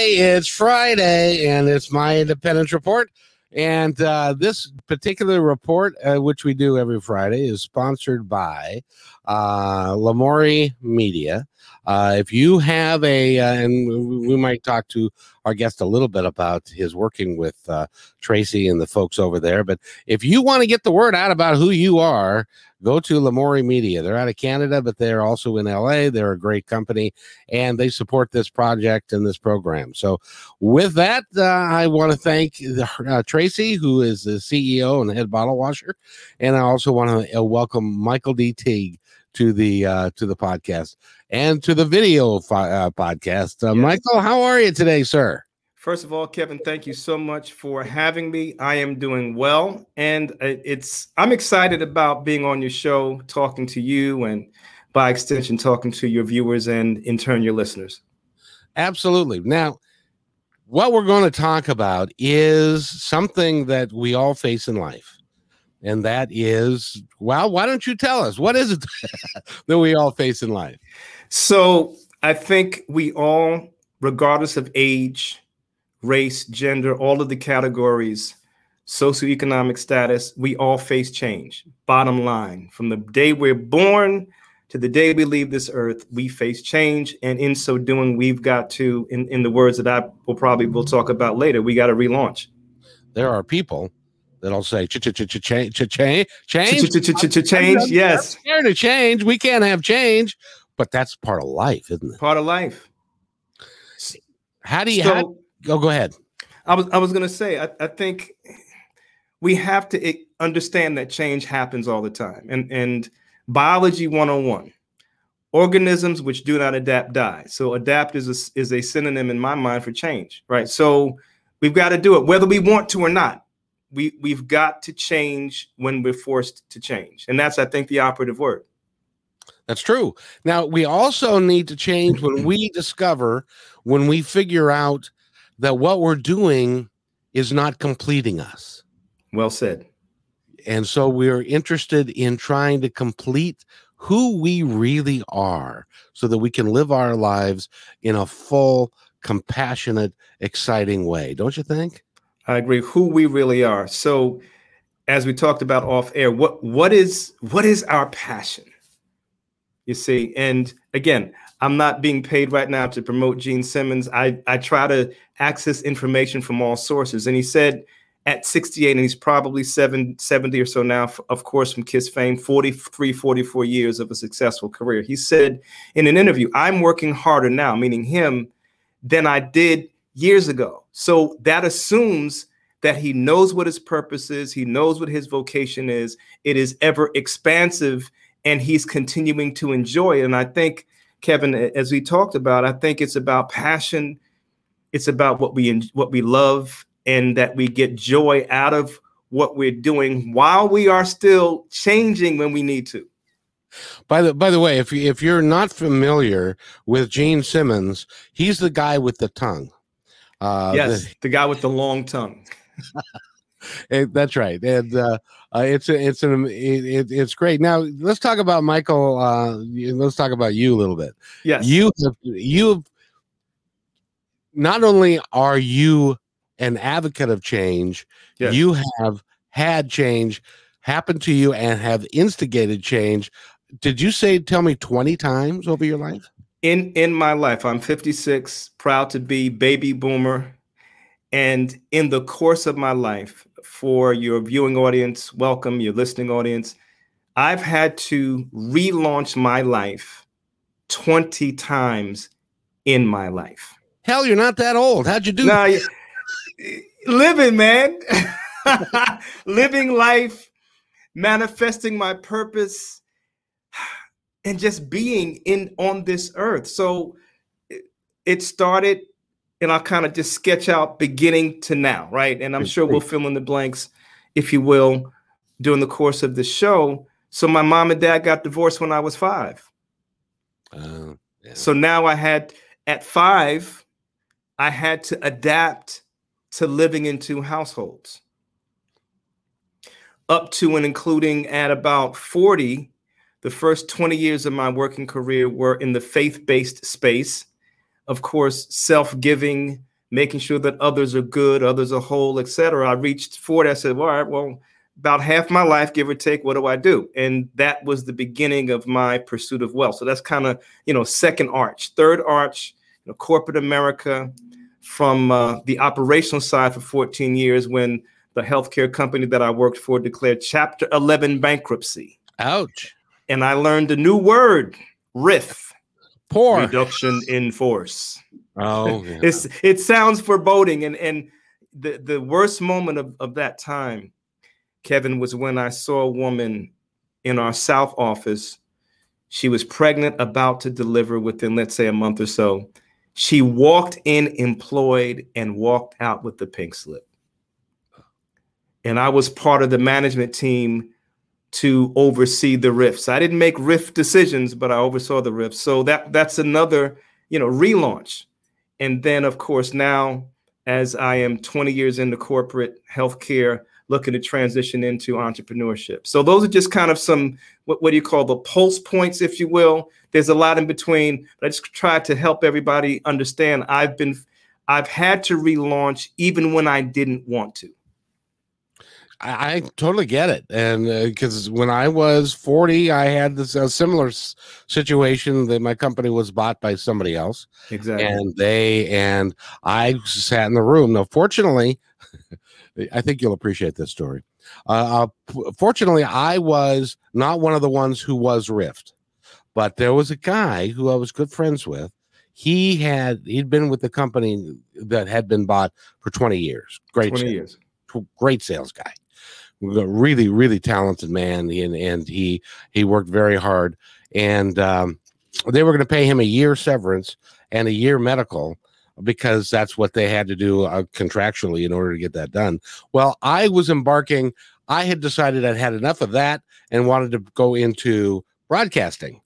Hey, it's Friday, and it's my independence report. And uh, this particular report, uh, which we do every Friday, is sponsored by uh, Lamori Media. Uh, if you have a, uh, and we might talk to our guest a little bit about his working with uh, Tracy and the folks over there. But if you want to get the word out about who you are, go to Lamori Media. They're out of Canada, but they're also in LA. They're a great company and they support this project and this program. So, with that, uh, I want to thank uh, Tracy, who is the CEO and head bottle washer, and I also want to uh, welcome Michael D. Teague to the uh, to the podcast and to the video fi- uh, podcast. Uh, yes. Michael, how are you today, sir? First of all, Kevin, thank you so much for having me. I am doing well, and it's I'm excited about being on your show, talking to you, and by extension, talking to your viewers and in turn your listeners. Absolutely. Now, what we're going to talk about is something that we all face in life. And that is, well, why don't you tell us what is it that we all face in life? So, I think we all, regardless of age, race, gender, all of the categories, socioeconomic status, we all face change. Bottom line, from the day we're born to the day we leave this earth, we face change. And in so doing, we've got to, in, in the words that I will probably will talk about later, we got to relaunch. There are people that'll say ch ch ch ch change? Change? change change yes. scared to change. We can't have change. But that's part of life isn't it? Part of life. How do you so, Go oh, go ahead. I was I was gonna say I, I think we have to understand that change happens all the time. And and biology 101 organisms which do not adapt die. So adapt is a, is a synonym in my mind for change right? So we've got to do it whether we want to or not we we've got to change when we're forced to change and that's i think the operative word that's true now we also need to change when we discover when we figure out that what we're doing is not completing us. Well said. And so we're interested in trying to complete who we really are so that we can live our lives in a full, compassionate, exciting way. Don't you think? I agree. Who we really are. So as we talked about off air, what what is what is our passion? You see, and again, I'm not being paid right now to promote Gene Simmons. I, I try to access information from all sources. And he said at 68, and he's probably seven, 70 or so now, of course, from Kiss fame, 43, 44 years of a successful career. He said in an interview, I'm working harder now, meaning him, than I did years ago. So that assumes that he knows what his purpose is, he knows what his vocation is, it is ever expansive, and he's continuing to enjoy it. And I think Kevin, as we talked about, I think it's about passion. It's about what we what we love, and that we get joy out of what we're doing while we are still changing when we need to. By the by the way, if you, if you're not familiar with Gene Simmons, he's the guy with the tongue. Uh, yes, the, the guy with the long tongue. that's right, and uh, uh, it's it's an it, it's great. Now let's talk about Michael. Uh, let's talk about you a little bit. Yes, you have, you not only are you an advocate of change, yes. you have had change happen to you and have instigated change. Did you say tell me twenty times over your life? In in my life, I'm 56, proud to be baby boomer, and in the course of my life, for your viewing audience, welcome, your listening audience. I've had to relaunch my life 20 times in my life. Hell, you're not that old. How'd you do nah, living, man. living life, manifesting my purpose. And just being in on this earth. So it started, and I'll kind of just sketch out beginning to now, right? And I'm sure we'll fill in the blanks, if you will, during the course of the show. So my mom and dad got divorced when I was five. Uh, yeah. So now I had at five, I had to adapt to living in two households. Up to and including at about 40, the first 20 years of my working career were in the faith based space. Of course, self giving, making sure that others are good, others are whole, etc. I reached 40. I said, well, all right, well, about half my life, give or take, what do I do? And that was the beginning of my pursuit of wealth. So that's kind of, you know, second arch. Third arch, you know, corporate America from uh, the operational side for 14 years when the healthcare company that I worked for declared Chapter 11 bankruptcy. Ouch and I learned a new word, RIF. Poor reduction in force. Oh, yeah. it's it sounds foreboding, and and the the worst moment of, of that time, Kevin, was when I saw a woman in our South office. She was pregnant, about to deliver within, let's say, a month or so. She walked in employed and walked out with the pink slip. And I was part of the management team to oversee the RIFs. I didn't make RIF decisions, but I oversaw the RIFs. So that that's another, you know, relaunch. And then of course now as I am 20 years into corporate healthcare, looking to transition into entrepreneurship. So those are just kind of some what, what do you call the pulse points, if you will. There's a lot in between, but I just try to help everybody understand I've been I've had to relaunch even when I didn't want to. I, I totally get it, and because uh, when I was forty, I had this a similar s- situation that my company was bought by somebody else, exactly, and they and I sat in the room. Now, fortunately, I think you'll appreciate this story. Uh, uh, fortunately, I was not one of the ones who was rift, but there was a guy who I was good friends with. He had he'd been with the company that had been bought for 20 years. Great 20 years. Great sales guy really really talented man and and he he worked very hard and um, they were going to pay him a year severance and a year medical because that's what they had to do uh, contractually in order to get that done well i was embarking i had decided i'd had enough of that and wanted to go into broadcasting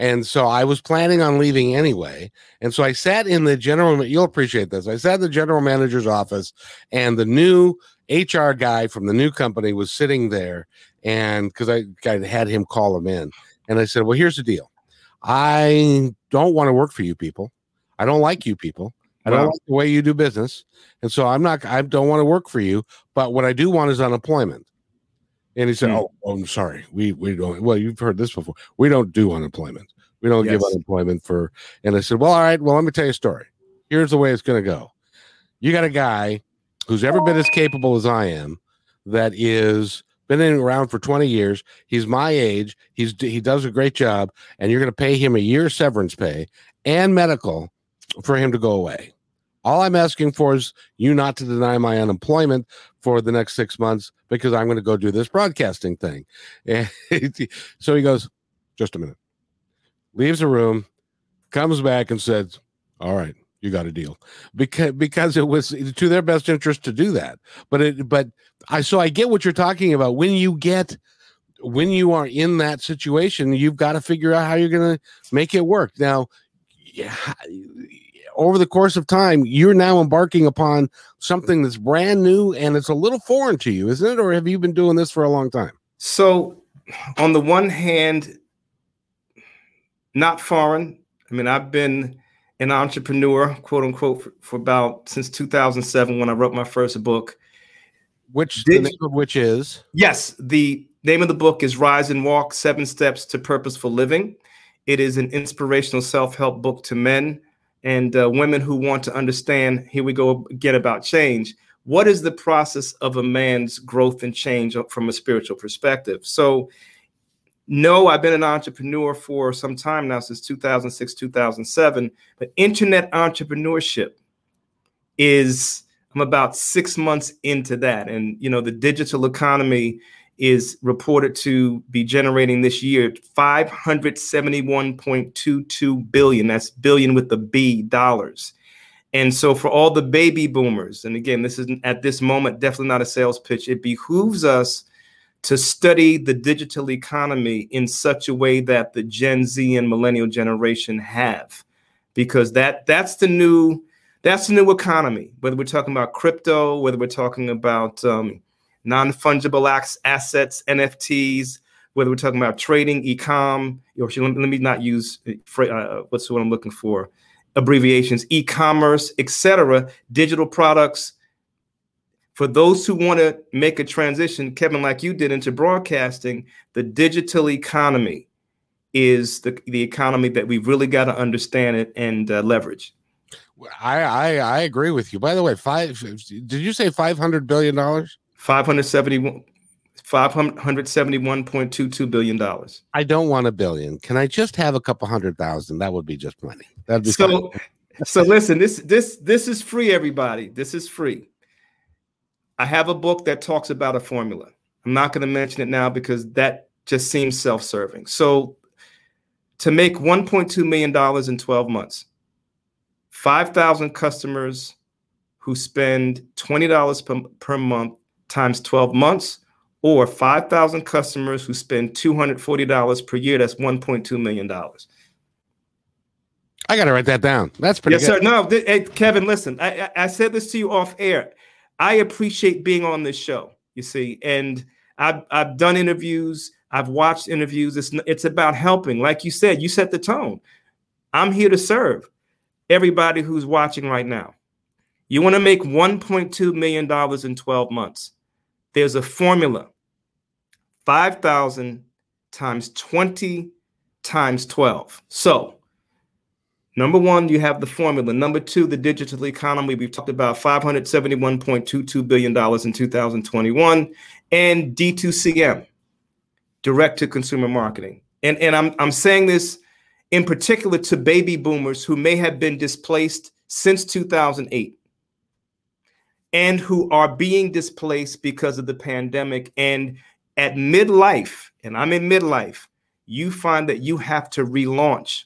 and so I was planning on leaving anyway. And so I sat in the general, you'll appreciate this. I sat in the general manager's office, and the new HR guy from the new company was sitting there. And because I, I had him call him in, and I said, Well, here's the deal I don't want to work for you people. I don't like you people. I don't wow. like the way you do business. And so I'm not, I don't want to work for you. But what I do want is unemployment. And he said, mm. oh, oh, I'm sorry. We we don't well, you've heard this before. We don't do unemployment. We don't yes. give unemployment for and I said, Well, all right, well, let me tell you a story. Here's the way it's gonna go. You got a guy who's ever been as capable as I am, that is been in around for 20 years. He's my age. He's he does a great job, and you're gonna pay him a year severance pay and medical for him to go away. All I'm asking for is you not to deny my unemployment for the next six months because I'm going to go do this broadcasting thing. And so he goes, just a minute, leaves the room, comes back and says, all right, you got a deal because because it was to their best interest to do that. But it but I so I get what you're talking about when you get when you are in that situation, you've got to figure out how you're going to make it work. Now, yeah, over the course of time, you're now embarking upon something that's brand new and it's a little foreign to you, isn't it? Or have you been doing this for a long time? So, on the one hand, not foreign. I mean, I've been an entrepreneur, quote unquote, for, for about since 2007 when I wrote my first book. Which Did, the name of which is? Yes, the name of the book is Rise and Walk: Seven Steps to Purposeful Living. It is an inspirational self-help book to men and uh, women who want to understand. Here we go again about change. What is the process of a man's growth and change from a spiritual perspective? So no, I've been an entrepreneur for some time now, since 2006, 2007. But internet entrepreneurship is, I'm about six months into that. And, you know, the digital economy is reported to be generating this year 571.22 billion. That's billion with the B dollars. And so for all the baby boomers, and again, this is at this moment definitely not a sales pitch, it behooves us to study the digital economy in such a way that the Gen Z and millennial generation have, because that that's the new that's the new economy. Whether we're talking about crypto, whether we're talking about um, non fungible assets, NFTs, whether we're talking about trading, e-com, or let me not use uh, uh, what's what I'm looking for, abbreviations, e-commerce, etc. Digital products for those who want to make a transition, Kevin, like you did into broadcasting, the digital economy is the, the economy that we've really got to understand it and uh, leverage. I, I I agree with you. By the way, five did you say five hundred billion dollars? Five hundred seventy one. Five hundred seventy-one point two two billion dollars. I don't want a billion. Can I just have a couple hundred thousand? That would be just plenty. That'd be so. so listen, this this this is free, everybody. This is free. I have a book that talks about a formula. I'm not going to mention it now because that just seems self serving. So, to make $1.2 million in 12 months, 5,000 customers who spend $20 per, per month times 12 months, or 5,000 customers who spend $240 per year, that's $1.2 million. I got to write that down. That's pretty yes, good. sir. No, th- hey, Kevin, listen, I, I, I said this to you off air. I appreciate being on this show, you see, and I've, I've done interviews, I've watched interviews. It's, it's about helping. Like you said, you set the tone. I'm here to serve everybody who's watching right now. You want to make $1.2 million in 12 months. There's a formula 5,000 times 20 times 12. So Number one, you have the formula. Number two, the digital economy. We've talked about $571.22 billion in 2021 and D2CM, direct to consumer marketing. And, and I'm, I'm saying this in particular to baby boomers who may have been displaced since 2008 and who are being displaced because of the pandemic. And at midlife, and I'm in midlife, you find that you have to relaunch.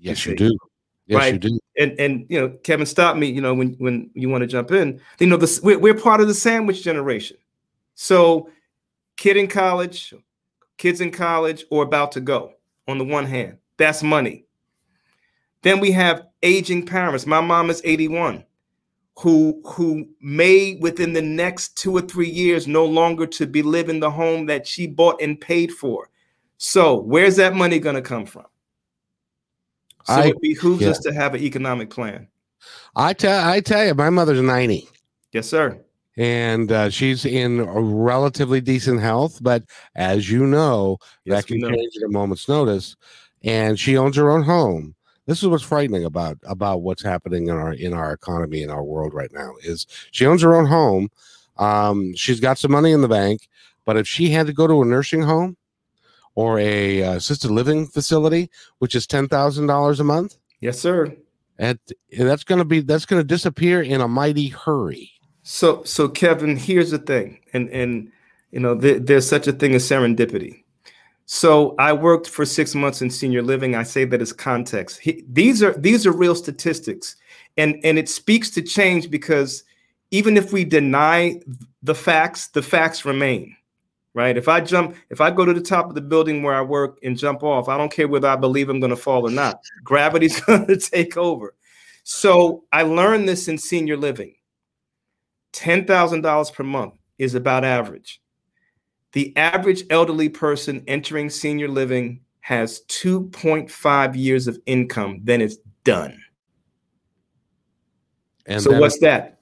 Yes, you, you do. Yes, right? you do. And and you know, Kevin, stop me. You know, when when you want to jump in, you know, this we're, we're part of the sandwich generation. So, kid in college, kids in college, or about to go. On the one hand, that's money. Then we have aging parents. My mom is 81, who who may within the next two or three years no longer to be living the home that she bought and paid for. So, where's that money going to come from? So I, it behooves yeah. us to have an economic plan. I tell I tell you, my mother's 90. Yes, sir. And uh, she's in relatively decent health, but as you know, yes, that can know. change at a moment's notice. And she owns her own home. This is what's frightening about about what's happening in our in our economy in our world right now. Is she owns her own home? Um, she's got some money in the bank, but if she had to go to a nursing home, or a uh, assisted living facility, which is ten thousand dollars a month. Yes, sir. And that's going to be that's going to disappear in a mighty hurry. So, so Kevin, here's the thing, and and you know th- there's such a thing as serendipity. So I worked for six months in senior living. I say that as context. He, these are these are real statistics, and and it speaks to change because even if we deny the facts, the facts remain right? If I jump, if I go to the top of the building where I work and jump off, I don't care whether I believe I'm going to fall or not. Gravity's going to take over. So I learned this in senior living. $10,000 per month is about average. The average elderly person entering senior living has 2.5 years of income, then it's done. And so what's that?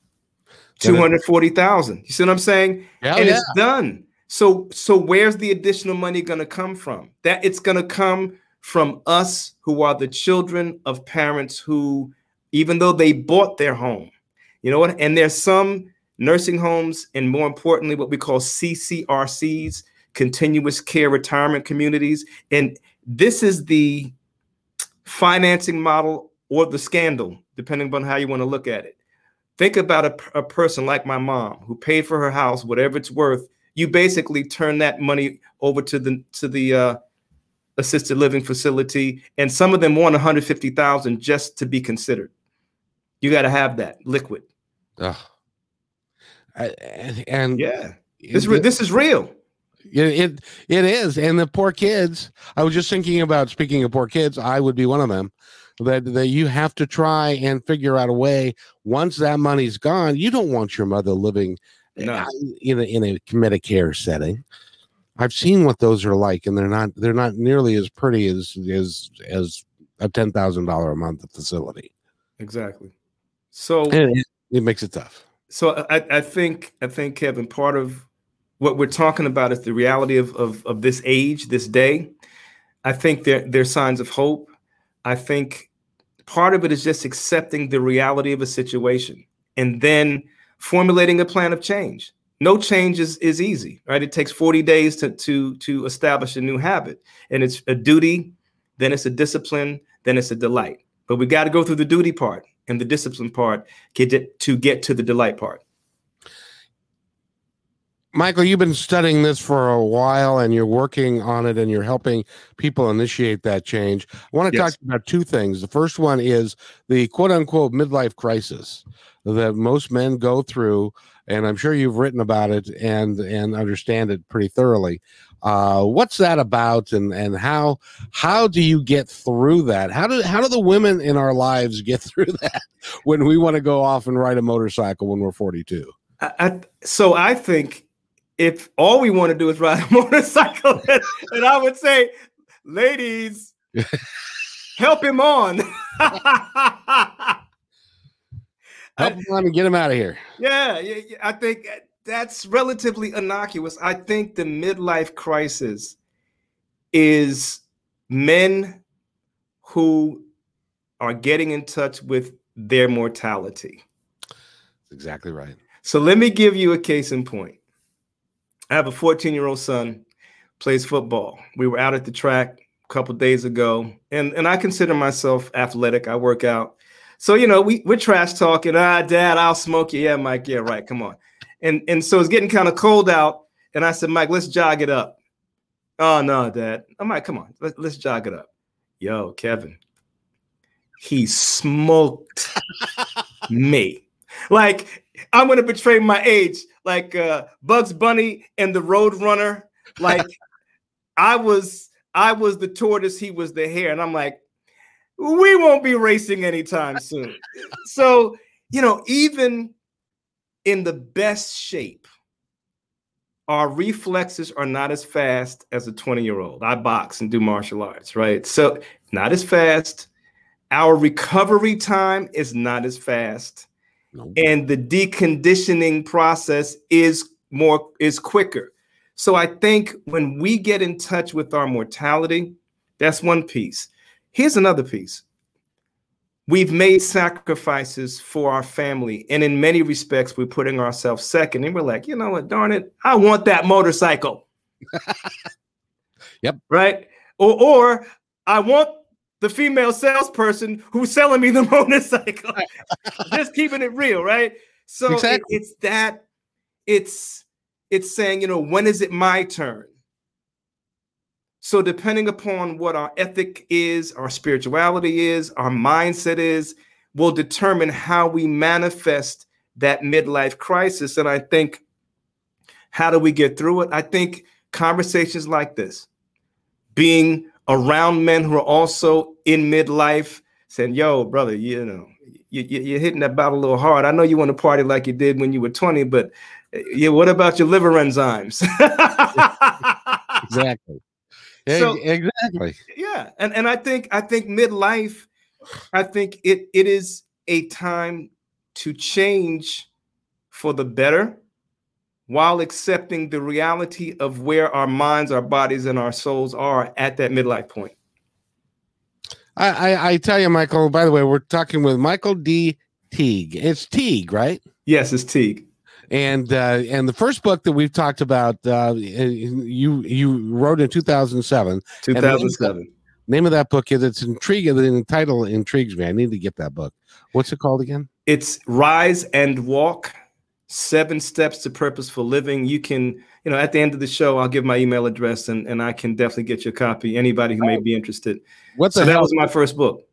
240,000. You see what I'm saying? and yeah. it's done. So so where's the additional money going to come from? That it's going to come from us who are the children of parents who even though they bought their home. You know what? And there's some nursing homes and more importantly what we call CCRCs, continuous care retirement communities and this is the financing model or the scandal depending upon how you want to look at it. Think about a, a person like my mom who paid for her house whatever it's worth you basically turn that money over to the to the uh, assisted living facility, and some of them want 150,000 just to be considered. You got to have that liquid. Ugh. I, and, and yeah, this, it, this is real. It, it it is, and the poor kids. I was just thinking about speaking of poor kids. I would be one of them. That that you have to try and figure out a way. Once that money's gone, you don't want your mother living no. In a, in a Medicare setting. I've seen what those are like, and they're not they're not nearly as pretty as as as a ten thousand dollar a month facility. Exactly. So it, it, makes it tough. So I, I think I think Kevin, part of what we're talking about is the reality of of, of this age, this day. I think there there's signs of hope. I think part of it is just accepting the reality of a situation and then formulating a plan of change no change is, is easy, right? It takes 40 days to, to, to establish a new habit. And it's a duty, then it's a discipline, then it's a delight. But we got to go through the duty part and the discipline part to get to the delight part. Michael, you've been studying this for a while and you're working on it and you're helping people initiate that change. I want to yes. talk about two things. The first one is the quote unquote midlife crisis that most men go through and I'm sure you've written about it and and understand it pretty thoroughly. Uh, what's that about, and and how how do you get through that? How do how do the women in our lives get through that when we want to go off and ride a motorcycle when we're 42? I, I, so I think if all we want to do is ride a motorcycle, and I would say, ladies, help him on. Help him on and get him out of here. Yeah, yeah, yeah, I think that's relatively innocuous. I think the midlife crisis is men who are getting in touch with their mortality. That's exactly right. So let me give you a case in point. I have a 14 year old son, plays football. We were out at the track a couple days ago, and, and I consider myself athletic. I work out. So you know, we we're trash talking. Ah, Dad, I'll smoke you. Yeah, Mike. Yeah, right. Come on. And and so it's getting kind of cold out. And I said, Mike, let's jog it up. Oh no, Dad. I'm like, come on, let, let's jog it up. Yo, Kevin, he smoked me. Like I'm gonna betray my age, like uh, Bugs Bunny and the Road Runner. Like I was, I was the tortoise, he was the hare, and I'm like, we won't be racing anytime soon. so, you know, even in the best shape, our reflexes are not as fast as a 20 year old. I box and do martial arts, right? So, not as fast. Our recovery time is not as fast. Nope. And the deconditioning process is more is quicker. So I think when we get in touch with our mortality, that's one piece. Here's another piece. We've made sacrifices for our family, and in many respects, we're putting ourselves second. And we're like, you know what, darn it, I want that motorcycle. yep. Right. Or, or I want the female salesperson who's selling me the motorcycle. Just keeping it real, right? So exactly. it, it's that. It's it's saying, you know, when is it my turn? So, depending upon what our ethic is, our spirituality is, our mindset is, will determine how we manifest that midlife crisis. And I think, how do we get through it? I think conversations like this, being around men who are also in midlife, saying, Yo, brother, you know, you, are hitting that bottle a little hard. I know you want to party like you did when you were 20, but eh, yeah, what about your liver enzymes? exactly so, exactly. Yeah, and and I think I think midlife, I think it it is a time to change for the better, while accepting the reality of where our minds, our bodies, and our souls are at that midlife point. I, I, I tell you, Michael. By the way, we're talking with Michael D. Teague. It's Teague, right? Yes, it's Teague and uh, and the first book that we've talked about, uh, you you wrote in two thousand seven. Two thousand seven. Name of that book is it's intriguing. The title intrigues me. I need to get that book. What's it called again? It's Rise and Walk: seven steps to purposeful living. You can, you know, at the end of the show, I'll give my email address and, and I can definitely get you a copy. Anybody who may be interested. What so hell? that was my first book.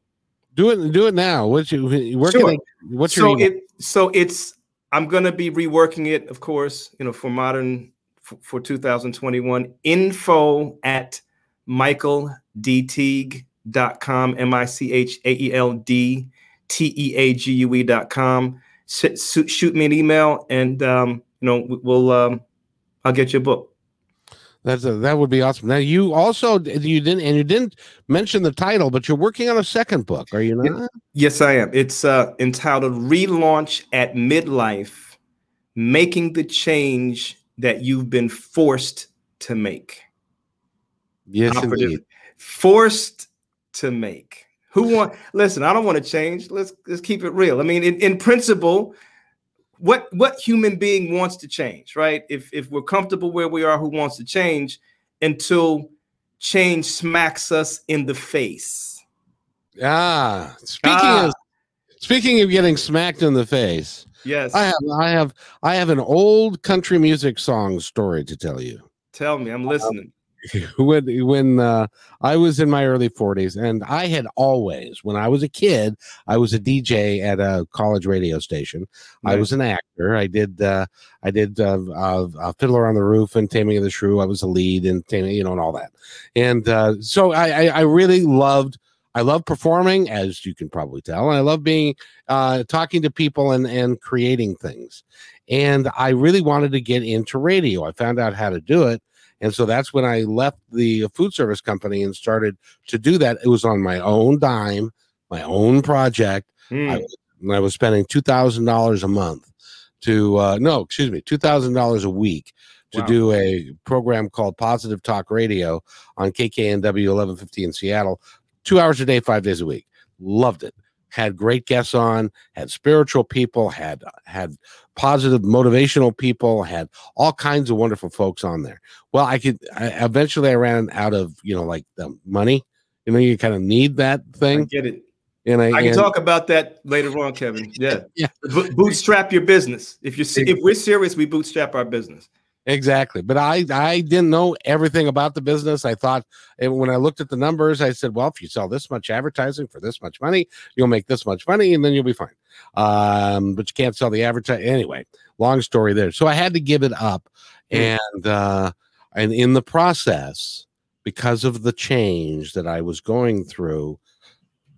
do it. Do it now. What's you? Where Sure. I, what's your so email? it so it's I'm gonna be reworking it, of course, you know, for modern for, for 2021. Info at michaeldteague.com, M-I-C-H-A-E-L-D T-E-A-G-U-E dot com. Shoot, me an email and um, you know, we'll um I'll get you a book. That's a, that would be awesome. Now you also you didn't and you didn't mention the title, but you're working on a second book, are you not? Yes, I am. It's uh, entitled Relaunch at Midlife Making the Change That You've Been Forced to Make. Yes, Operative. indeed. Forced to make. Who want listen, I don't want to change. Let's let's keep it real. I mean, in, in principle, what what human being wants to change, right? If if we're comfortable where we are, who wants to change until change smacks us in the face? Ah, speaking Ah. of speaking of getting smacked in the face, Yes. I have I have I have an old country music song story to tell you. Tell me, I'm listening. when when uh, I was in my early 40s, and I had always, when I was a kid, I was a DJ at a college radio station. I was an actor. I did uh, I did uh, uh, uh, Fiddler on the Roof and Taming of the Shrew. I was a lead and Taming, you know, and all that. And uh, so I, I I really loved. I love performing, as you can probably tell, and I love being uh, talking to people and and creating things. And I really wanted to get into radio. I found out how to do it, and so that's when I left the food service company and started to do that. It was on my own dime, my own project. Mm. I, and I was spending two thousand dollars a month to uh, no, excuse me, two thousand dollars a week to Wow. do a program called Positive Talk Radio on KKNW eleven fifty in Seattle, two hours a day, five days a week. Loved it. Had great guests on. Had spiritual people. Had had positive motivational people. Had all kinds of wonderful folks on there. Well, I could. I, eventually, I ran out of you know like the money. You know, you kind of need that I thing. get it. And I, I can and- talk about that later on, Kevin. Yeah. Yeah. Bo- bootstrap your business. If you're if we're serious, we bootstrap our business. Exactly. But I I didn't know everything about the business. I thought and when I looked at the numbers, I said, well, if you sell this much advertising for this much money, you'll make this much money and then you'll be fine. Um, but you can't sell the advertising anyway. Long story there. So I had to give it up. Hmm. And uh and in the process, because of the change that I was going through,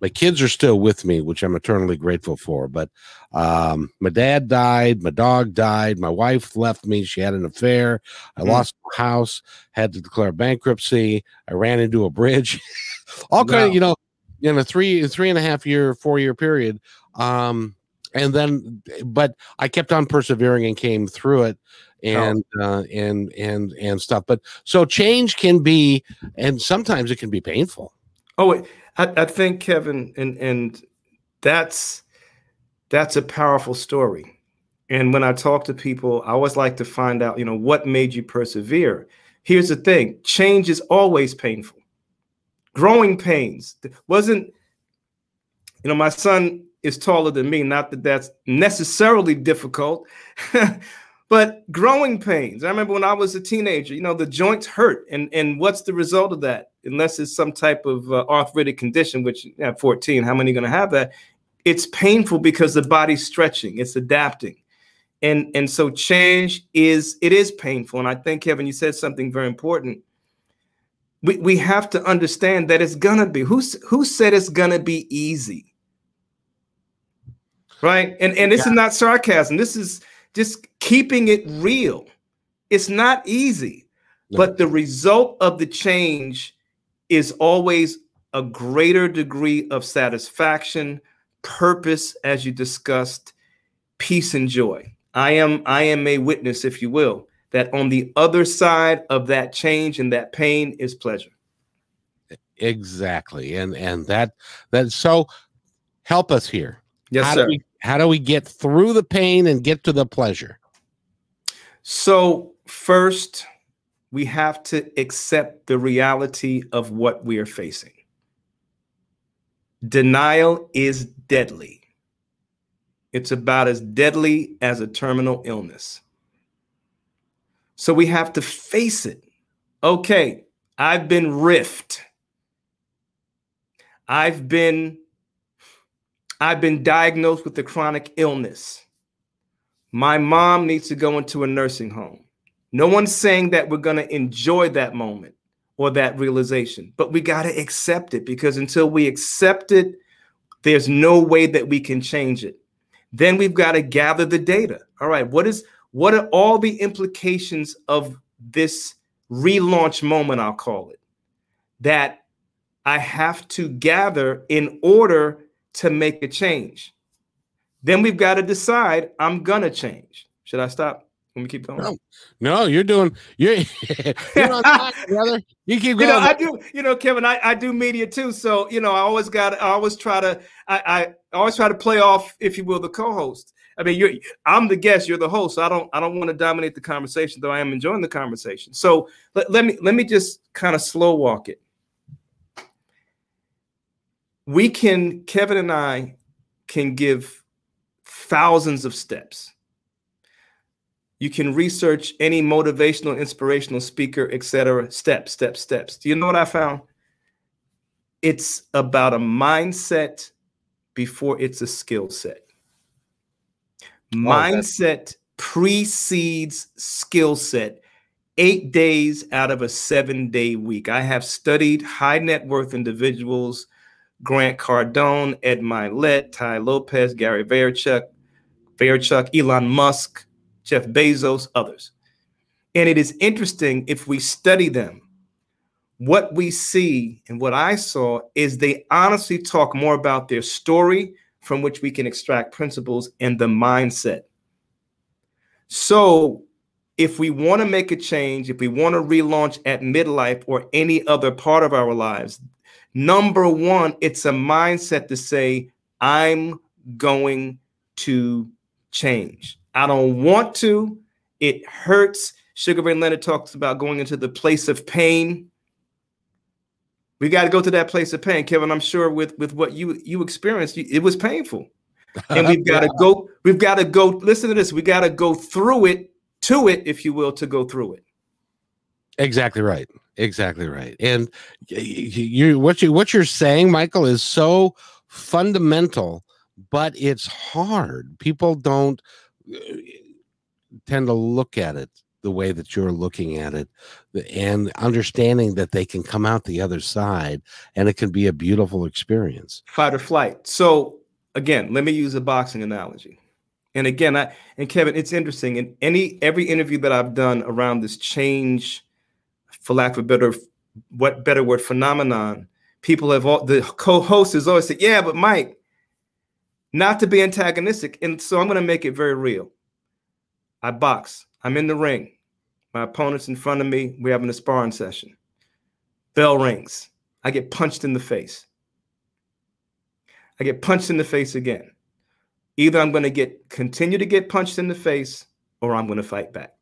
my kids are still with me, which I'm eternally grateful for. But um, my dad died, my dog died, my wife left me. She had an affair. I Mm. lost my house, had to declare bankruptcy. I ran into a bridge. All kind Wow. of, you know, in a three three and a half year, four year period. Um, and then, but I kept on persevering and came through it. And uh, and and and stuff, but so change can be, and sometimes it can be painful. Oh, wait. I, I think Kevin, and and that's that's a powerful story. And when I talk to people, I always like to find out, you know, what made you persevere. Here's the thing: change is always painful. Growing pains wasn't, you know, my son is taller than me. Not that that's necessarily difficult, but growing pains. I remember when I was a teenager, you know, the joints hurt, and and what's the result of that? Unless it's some type of uh, arthritic condition, which at 14, how many are going to have that? It's painful because the body's stretching, it's adapting, and and so change is it is painful. And I think Kevin, you said something very important. We we have to understand that it's gonna be. Who who said it's gonna be easy? Right, and and this is not sarcasm. This is just keeping it real. It's not easy, No. but the result of the change is always a greater degree of satisfaction, purpose, as you discussed, peace and joy. I am I am a witness, if you will, that on the other side of that change and that pain is pleasure. Exactly. And and that that so help us here. Yes, how sir. do we how do we get through the pain and get to the pleasure? So, first, we have to accept the reality of what we are facing. Denial is deadly. It's about as deadly as a terminal illness. So we have to face it. Okay, I've been riffed. I've been I've been diagnosed with a chronic illness. My mom needs to go into a nursing home. No one's saying that we're going to enjoy that moment or that realization, but we got to accept it because until we accept it, there's no way that we can change it. Then we've got to gather the data. All right, what is what are all the implications of this relaunch moment, I'll call it, that I have to gather in order to make a change. Then we've got to decide I'm gonna change. Should I stop? Let me keep going. No, no you're doing you're, you're on top, brother. You keep going. You know, I do. You know, Kevin, I, I do media too. So you know, I always got. I always try to. I, I always try to play off, if you will, the co-host. I mean, you're. I'm the guest. You're the host. So I don't. I don't want to dominate the conversation, though. I am enjoying the conversation. So let, let me let me just kind of slow walk it we can kevin and i can give thousands of steps. You can research any motivational inspirational speaker etc steps steps steps. Do you know what i found? It's about a mindset before it's a skill set. Mindset precedes skill set eight days out of a seven day week. I have studied high net worth individuals Grant Cardone, Ed Mylett, Tai Lopez, Gary Vaynerchuk, Vaynerchuk, Elon Musk, Jeff Bezos, others. And it is interesting if we study them, what we see and what I saw is they honestly talk more about their story from which we can extract principles and the mindset. So, if we want to make a change, if we want to relaunch at midlife or any other part of our lives, Number one, it's a mindset to say, I'm going to change. I don't want to. It hurts. Sugar Ray Leonard talks about going into the place of pain. We got to go to that place of pain, Kevin. I'm sure with with what you you experienced, it was painful, and we've got to go. We've got to go. Listen to this. We got to go through it, to it, if you will, to go through it. Exactly right. Exactly right. And you what you what you're saying, Michael, is so fundamental, but it's hard. People don't uh, tend to look at it the way that you're looking at it and understanding that they can come out the other side and it can be a beautiful experience. Fight or flight. So again, let me use a boxing analogy. And again, I and Kevin, it's interesting. In any every interview that I've done around this change for lack of a better what better word phenomenon. People have all the co-host has always said yeah but mike not to be antagonistic and so i'm going to make it very real. I box. I'm in the ring. My opponent's in front of me. We're having a sparring session. Bell rings. I get punched in the face. I get punched in the face again. Either i'm going to get continue to get punched in the face or i'm going to fight back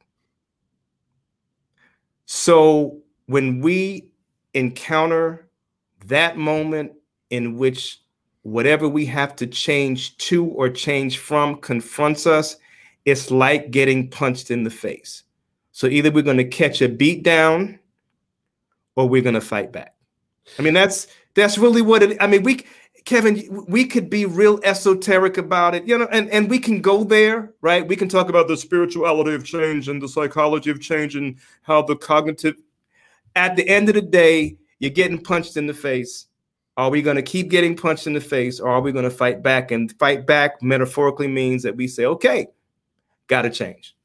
so when we encounter that moment in which whatever we have to change to or change from confronts us, it's like getting punched in the face. So either we're going to catch a beat down or we're going to fight back. I mean, that's that's really what it I mean, we Kevin, we could be real esoteric about it, you know, and, and we can go there, right? We can talk about the spirituality of change and the psychology of change and how the cognitive. At the end of the day, you're getting punched in the face. Are we going to keep getting punched in the face or are we going to fight back? And fight back metaphorically means that we say, okay, got to change.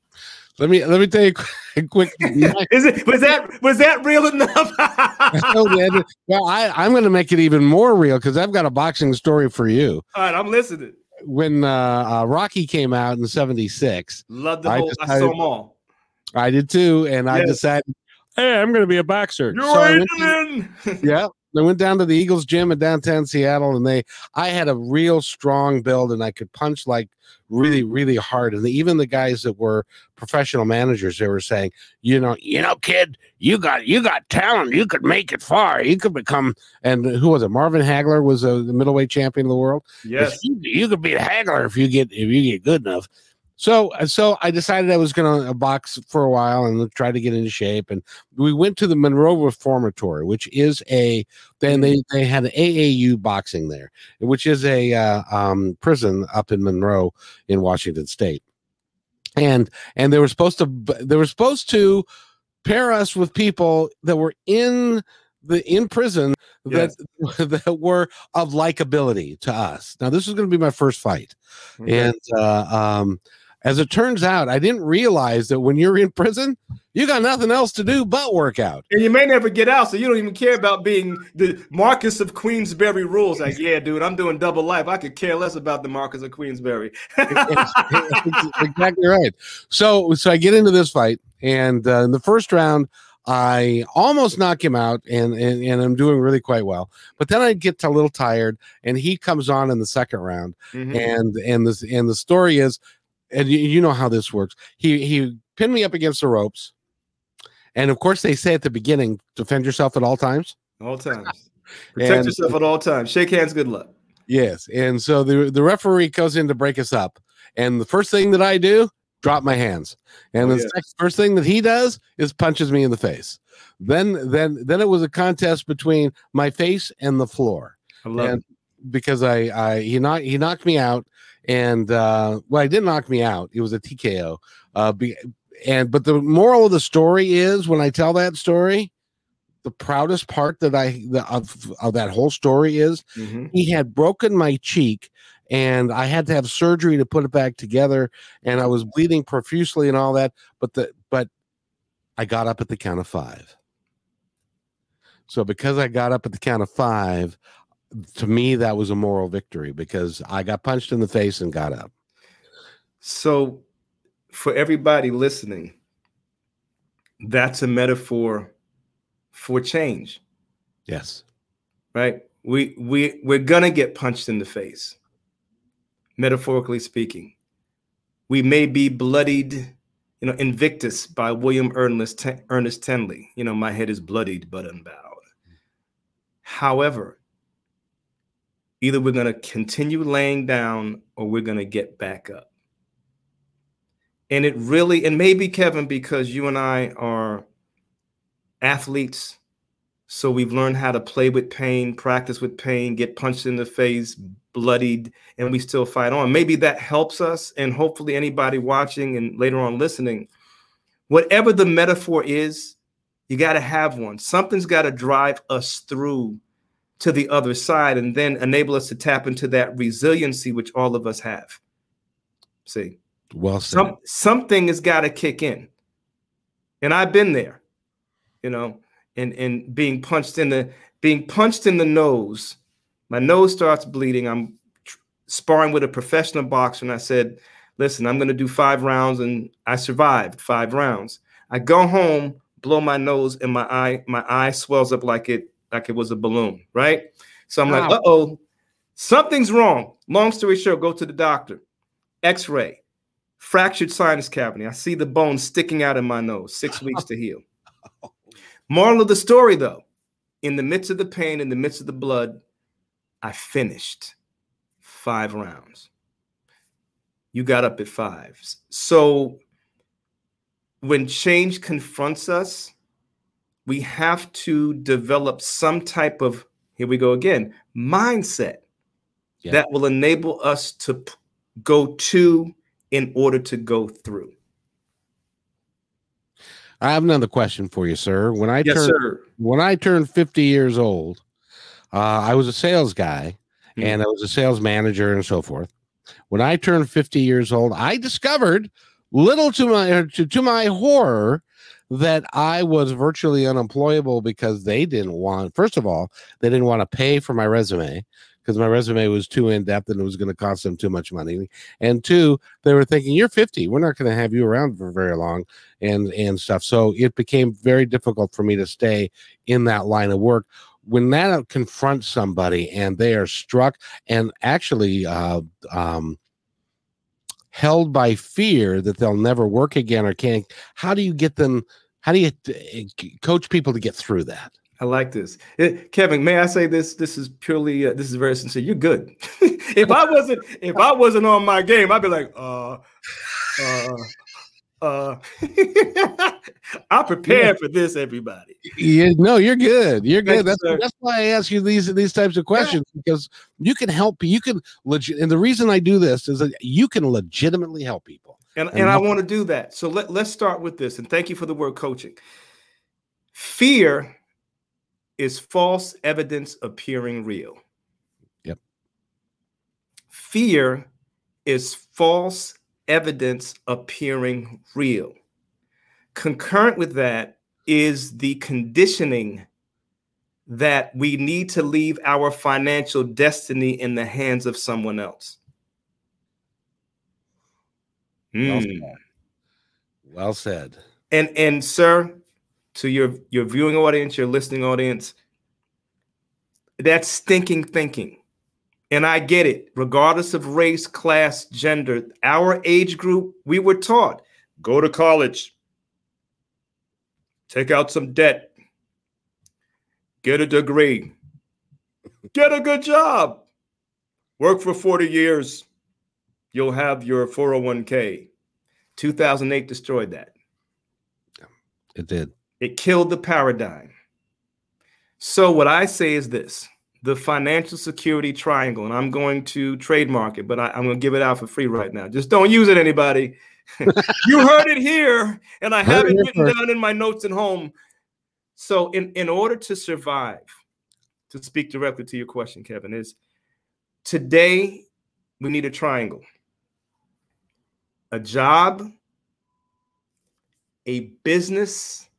Let me let me tell you a quick. Is it was that was that real enough? well, I I'm going to make it even more real because I've got a boxing story for you. All right, I'm listening. When uh, uh, Rocky came out in '76, loved the whole. I, decided, I saw them all. I did too, and yes. I decided, hey, I'm going to be a boxer. You're so yeah, I went down to the Eagles gym in downtown Seattle, and they I had a real strong build, and I could punch like really, really hard. And even the guys that were professional managers, they were saying, you know, you know, kid, you got you got talent. You could make it far. You could become. And who was it? Marvin Hagler was a, the middleweight champion of the world. Yes, you, you could beat Hagler if you get if you get good enough. So, so I decided I was going to box for a while and try to get into shape. And we went to the Monroe Reformatory, which is a then they they had an AAU boxing there, which is a uh, um, prison up in Monroe in Washington State. And and they were supposed to they were supposed to pair us with people that were in the in prison that yes. that were of likability to us. Now this is going to be my first fight, okay. and uh, um, as it turns out, I didn't realize that when you're in prison, you got nothing else to do but work out. And you may never get out, so you don't even care about being the Marquess of Queensberry rules. Like, yeah, dude, I'm doing double life. I could care less about the Marquess of Queensberry. exactly right. So, so I get into this fight, and uh, in the first round, I almost knock him out, and, and and I'm doing really quite well. But then I get a little tired, and he comes on in the second round, mm-hmm. and and this and the story is and you, you know how this works. He he pinned me up against the ropes, and of course they say at the beginning, defend yourself at all times. All times. Protect and, yourself at all times. Shake hands. Good luck. Yes, and so the the referee goes in to break us up, and the first thing that I do, drop my hands, and oh, the yeah. first thing that he does is punches me in the face. Then then then it was a contest between my face and the floor. I love and, it. because I I he knocked he knocked me out and uh, well, it didn't knock me out. It was a TKO. Uh, be, and but the moral of the story is when I tell that story, the proudest part that I the, of of that whole story is mm-hmm. he had broken my cheek and I had to have surgery to put it back together and I was bleeding profusely and all that but the but I got up at the count of 5 so because I got up at the count of 5 to me that was a moral victory because I got punched in the face and got up. So for everybody listening, that's a metaphor for change. Yes. Right? We we we're gonna get punched in the face. Metaphorically speaking. We may be bloodied, you know, Invictus by William Ernest Ernest Henley. You know, my head is bloodied but unbowed. However, Either we're going to continue laying down or we're going to get back up. And it really, and maybe Kevin, because you and I are athletes, so we've learned how to play with pain, practice with pain, get punched in the face, bloodied, and we still fight on. Maybe that helps us. And hopefully, anybody watching and later on listening, whatever the metaphor is, you got to have one. Something's got to drive us through to the other side and then enable us to tap into that resiliency which all of us have. See, well, some, something has got to kick in, and I've been there, you know, and and being punched in the being punched in the nose. My nose starts bleeding. I'm sparring with a professional boxer, and I said, "Listen, I'm going to do five rounds," and I survived five rounds. I go home, blow my nose, and my eye my eye swells up like it like it was a balloon, right? So I'm wow. like, uh oh, something's wrong. Long story short, go to the doctor. X ray, fractured sinus cavity. I see the bone sticking out of my nose, six weeks to heal. Moral of the story, though, in the midst of the pain, in the midst of the blood, I finished five rounds. You got up at five. So when change confronts us, we have to develop some type of here we go again mindset yeah. that will enable us to go to in order to go through i have another question for you sir when i yes, turned sir. when i turned 50 years old uh, i was a sales guy mm-hmm. and i was a sales manager and so forth when i turned 50 years old i discovered little to my to, to my horror that I was virtually unemployable because they didn't want, first of all, they didn't want to pay for my resume because my resume was too in depth and it was going to cost them too much money. And two, they were thinking, "You're 50. We're not going to have you around for very long," and and stuff. So it became very difficult for me to stay in that line of work. when that confronts somebody and they are struck and actually uh, um, held by fear that they'll never work again or can't, how do you get them? How do you eh, coach people to get through that? I like this, it, eh, Kevin. May I say this? This is purely. Uh, this is very sincere. You're good. if I wasn't, if I wasn't on my game, I'd be like, uh, uh, uh I'm prepared yeah. for this, everybody. Yeah, no, you're good. You're good. That's, that's why I ask you these these types of questions yeah. because you can help. You can legit. And the reason I do this is that you can legitimately help people. And and, and I want to do that. So let let's start with this. And thank you for the word coaching. Fear is false evidence appearing real. Yep. Fear is false evidence appearing real. Concurrent with that is the conditioning that we need to leave our financial destiny in the hands of someone else. Mm. Well, said. well said. And and sir, to your your viewing audience, your listening audience, that's stinking thinking. And I get it, regardless of race, class, gender, our age group, we were taught go to college, take out some debt, get a degree, get a good job, work for 40 years, you'll have your 401k. 2008 destroyed that. It did. It killed the paradigm. So, what I say is this the financial security triangle, and I'm going to trademark it, but I, am going to give it out for free right now. Just don't use it, anybody. you heard it here, and I have it written down in my notes at home. So, in, in order to survive, to speak directly to your question, Kevin, is today we need a triangle a job, a business,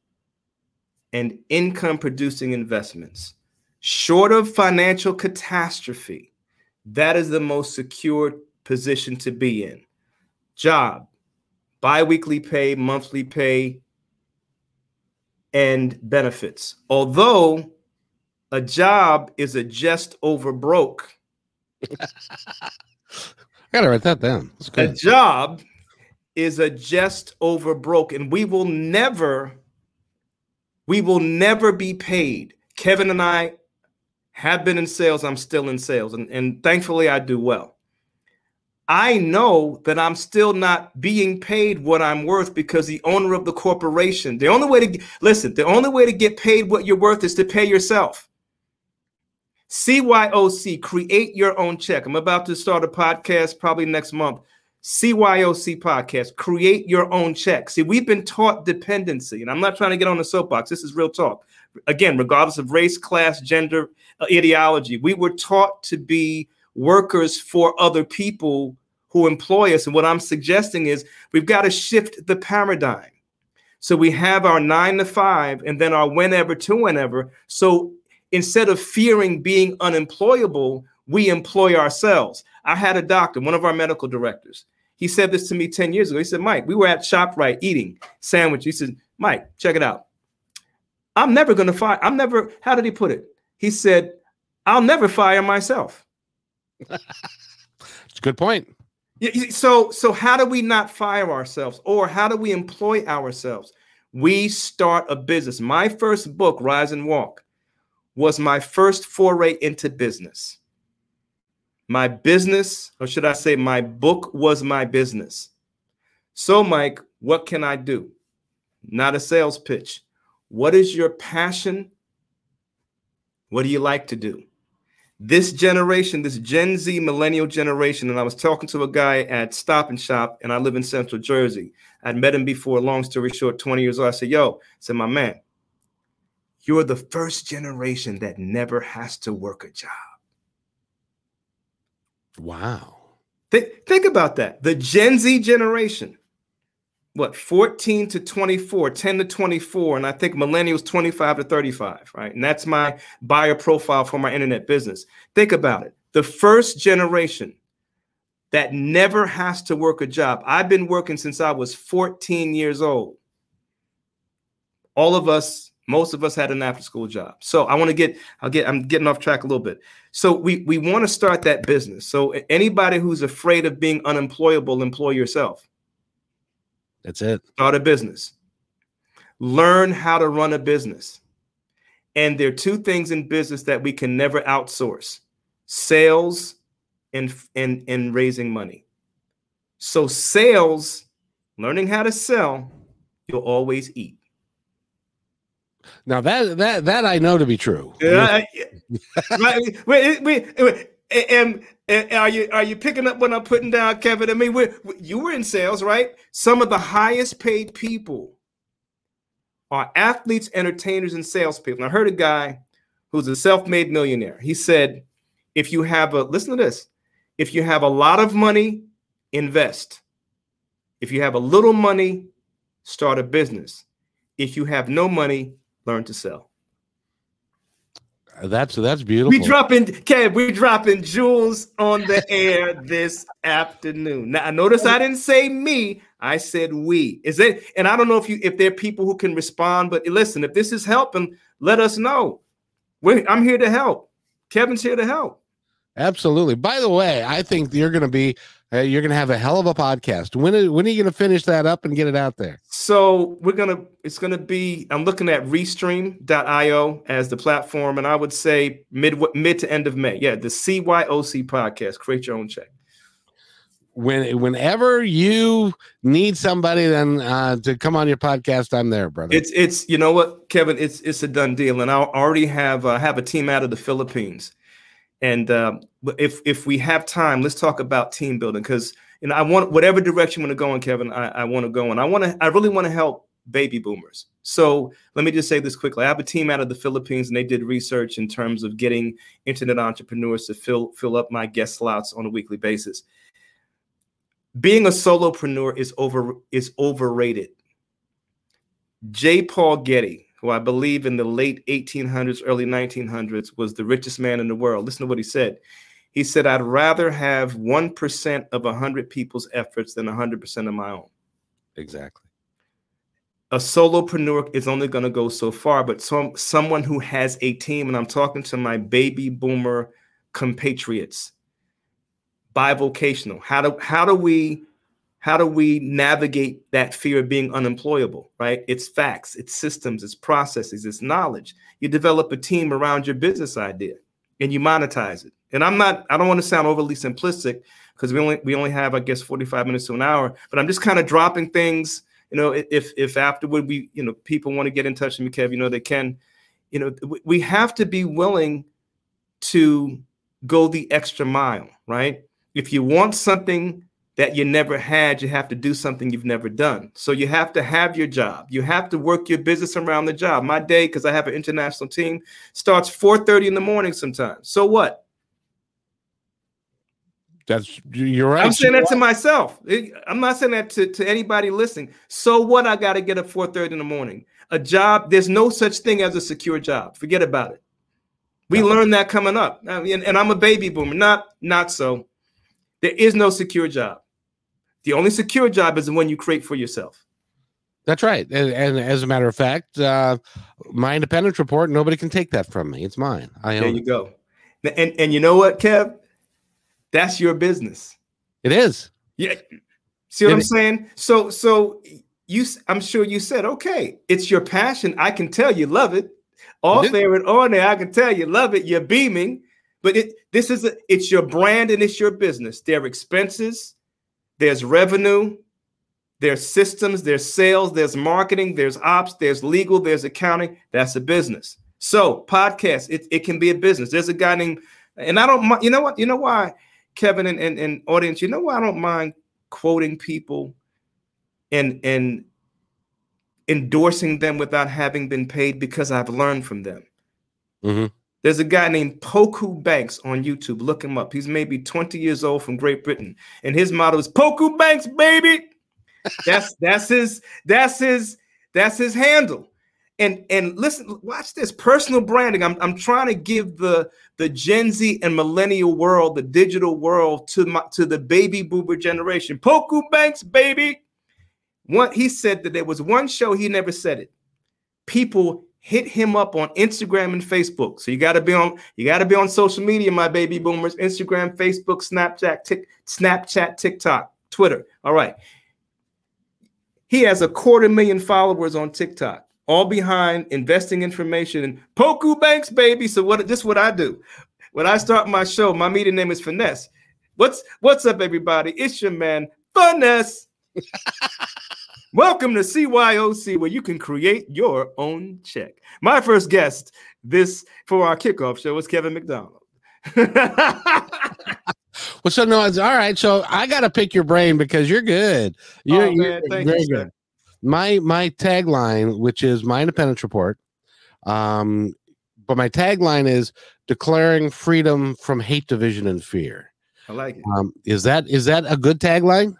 and income producing investments. Short of financial catastrophe, that is the most secure position to be in. Job, biweekly pay, monthly pay, and benefits. Although a job is a just over broke. I gotta write that down. A job is a just over broke, and we will never, we will never be paid. Kevin and I have been in sales, I'm still in sales, and, and thankfully I do well. I know that I'm still not being paid what I'm worth because the owner of the corporation, the only way to listen, the only way to get paid what you're worth is to pay yourself. CYOC, create your own check. I'm about to start a podcast probably next month. CYOC podcast, create your own check. See, we've been taught dependency, and I'm not trying to get on the soapbox. This is real talk again, regardless of race, class, gender, uh, ideology, we were taught to be workers for other people who employ us. And what I'm suggesting is we've got to shift the paradigm. So we have our nine to five and then our whenever to whenever. So instead of fearing being unemployable, we employ ourselves. I had a doctor, one of our medical directors. He said this to me 10 years ago. He said, Mike, we were at ShopRite eating sandwich. He said, Mike, check it out. I'm never going to fire. I'm never, how did he put it? He said, I'll never fire myself. It's a good point. So, so how do we not fire ourselves or how do we employ ourselves? We start a business. My first book, Rise and Walk, was my first foray into business. My business, or should I say, my book was my business. So, Mike, what can I do? Not a sales pitch. What is your passion? What do you like to do? This generation, this Gen Z millennial generation, and I was talking to a guy at Stop and Shop, and I live in Central Jersey. I'd met him before, long story short, 20 years old. I said, Yo, I said, my man, you're the first generation that never has to work a job. Wow. Think, think about that. The Gen Z generation what 14 to 24 10 to 24 and i think millennials 25 to 35 right and that's my buyer profile for my internet business think about it the first generation that never has to work a job i've been working since i was 14 years old all of us Most of us had an after school job. So I want to get, I'll get, I'm getting off track a little bit. So we we want to start that business. So anybody who's afraid of being unemployable, employ yourself. That's it. Start a business. Learn how to run a business. And there are two things in business that we can never outsource: sales and and and raising money. So sales, learning how to sell, you'll always eat. Now that that that I know to be true. Yeah. wait, wait. And, and, are you are you picking up what I'm putting down, Kevin? I mean, we you were in sales, right? Some of the highest paid people are athletes, entertainers, and salespeople. I heard a guy who's a self-made millionaire. He said, if you have a listen to this, if you have a lot of money, invest. If you have a little money, start a business. If you have no money, learn to sell. That's that's beautiful. We dropping Kev, we dropping jewels on the air this afternoon. Now I notice I didn't say me, I said we. Is it and I don't know if you if there are people who can respond, but listen, if this is helping, let us know. We're, I'm here to help. Kevin's here to help. Absolutely. By the way, I think you're going to be uh, you're going to have a hell of a podcast. When are, when are you going to finish that up and get it out there? So we're going to it's going to be I'm looking at restream.io as the platform and I would say mid mid to end of May. Yeah, the CYOC podcast, create your own check. When whenever you need somebody then uh, to come on your podcast, I'm there, brother. It's it's you know what, Kevin, it's it's a done deal and I already have uh, have a team out of the Philippines and uh, if if we have time, let's talk about team building because you know I want whatever direction I'm going to go in, Kevin. I, I want to go in. I want to. I really want to help baby boomers. So let me just say this quickly. I have a team out of the Philippines, and they did research in terms of getting internet entrepreneurs to fill fill up my guest slots on a weekly basis. Being a solopreneur is over is overrated. J. Paul Getty, who I believe in the late 1800s, early 1900s, was the richest man in the world. Listen to what he said. He said, I'd rather have 1% of 100 people's efforts than 100% of my own. Exactly. A solopreneur is only going to go so far, but some, someone who has a team, and I'm talking to my baby boomer compatriots, bivocational. How do, how do we how do we navigate that fear of being unemployable right it's facts it's systems it's processes it's knowledge you develop a team around your business idea and you monetize it and i'm not i don't want to sound overly simplistic because we only we only have i guess 45 minutes to an hour but i'm just kind of dropping things you know if if afterward we you know people want to get in touch with me kev you know they can you know we have to be willing to go the extra mile right if you want something that you never had, you have to do something you've never done. So you have to have your job. You have to work your business around the job. My day, because I have an international team, starts 4:30 in the morning sometimes. So what? That's you're right. I'm saying that to myself. I'm not saying that to, to anybody listening. So what? I got to get up 4:30 in the morning. A job. There's no such thing as a secure job. Forget about it. We no. learned that coming up, I mean, and I'm a baby boomer. Not not so. There is no secure job. The only secure job is the one you create for yourself. That's right. And, and as a matter of fact, uh, my independence report, nobody can take that from me. It's mine. I there you it. go. And and you know what, Kev? That's your business. It is. Yeah. See what it I'm is. saying? So so you I'm sure you said, okay, it's your passion. I can tell you love it. Off there and on there, I can tell you love it. You're beaming. But it this is a, it's your brand and it's your business. There are expenses, there's revenue, there's systems, there's sales, there's marketing, there's ops, there's legal, there's accounting. That's a business. So, podcast, it, it can be a business. There's a guy named, and I don't, you know what, you know why, Kevin and, and, and audience, you know why I don't mind quoting people and and endorsing them without having been paid because I've learned from them. Mm-hmm. There's a guy named Poku Banks on YouTube. Look him up. He's maybe 20 years old from Great Britain. And his motto is Poku Banks, baby. That's that's his that's his that's his handle. And and listen, watch this personal branding. I'm, I'm trying to give the the Gen Z and millennial world, the digital world, to my to the baby boomer generation. Poku Banks, baby. One he said that there was one show he never said it. People hit him up on Instagram and Facebook. So you got to be on you got to be on social media, my baby boomers. Instagram, Facebook, Snapchat, Tik, Snapchat, TikTok, Twitter. All right. He has a quarter million followers on TikTok, all behind investing information and Poku Banks, baby. So what this is what I do. When I start my show, my media name is Finesse. What's what's up, everybody? It's your man, Finesse. Welcome to CYOC, where you can create your own check. My first guest this for our kickoff show was Kevin McDonald. well, so no, it's all right. So I got to pick your brain because you're good. You're, oh, man, you're very you, good. My my tagline, which is my independence report, um, but my tagline is declaring freedom from hate, division, and fear. I like it. Um, is that is that a good tagline?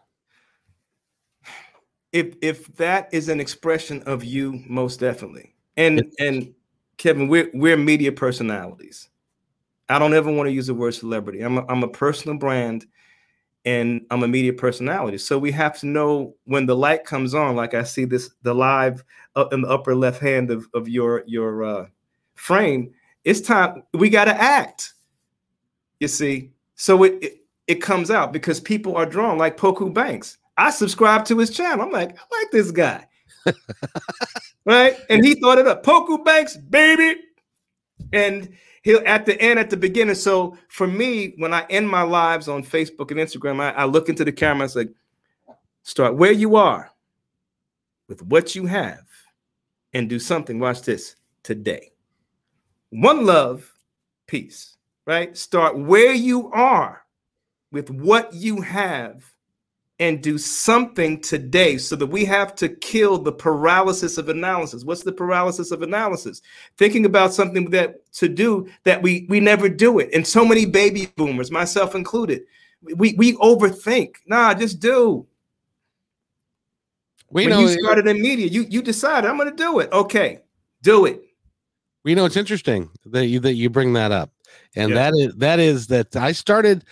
if if that is an expression of you, most definitely. And and Kevin, we're we're media personalities. I don't ever want to use the word celebrity. I'm a, I'm a personal brand, and I'm a media personality. So we have to know when the light comes on. Like I see this the live up in the upper left hand of of your your uh, frame. It's time we got to act. You see, so it, it it comes out because people are drawn like Poku Banks. I subscribe to his channel. I'm like, I like this guy. right? And he thought it up. Poku Banks, baby. And he'll at the end, at the beginning. So for me, when I end my lives on Facebook and Instagram, I, I look into the camera and say, start where you are with what you have and do something. Watch this today. One love, peace, right? Start where you are with what you have and do something today so that we have to kill the paralysis of analysis. What's the paralysis of analysis? Thinking about something that to do that we we never do it. And so many baby boomers, myself included, we we overthink. Nah, just do. We when know you started in media, you you decided I'm going to do it. Okay, do it. We know it's interesting that you that you bring that up, and yeah. that is that is that I started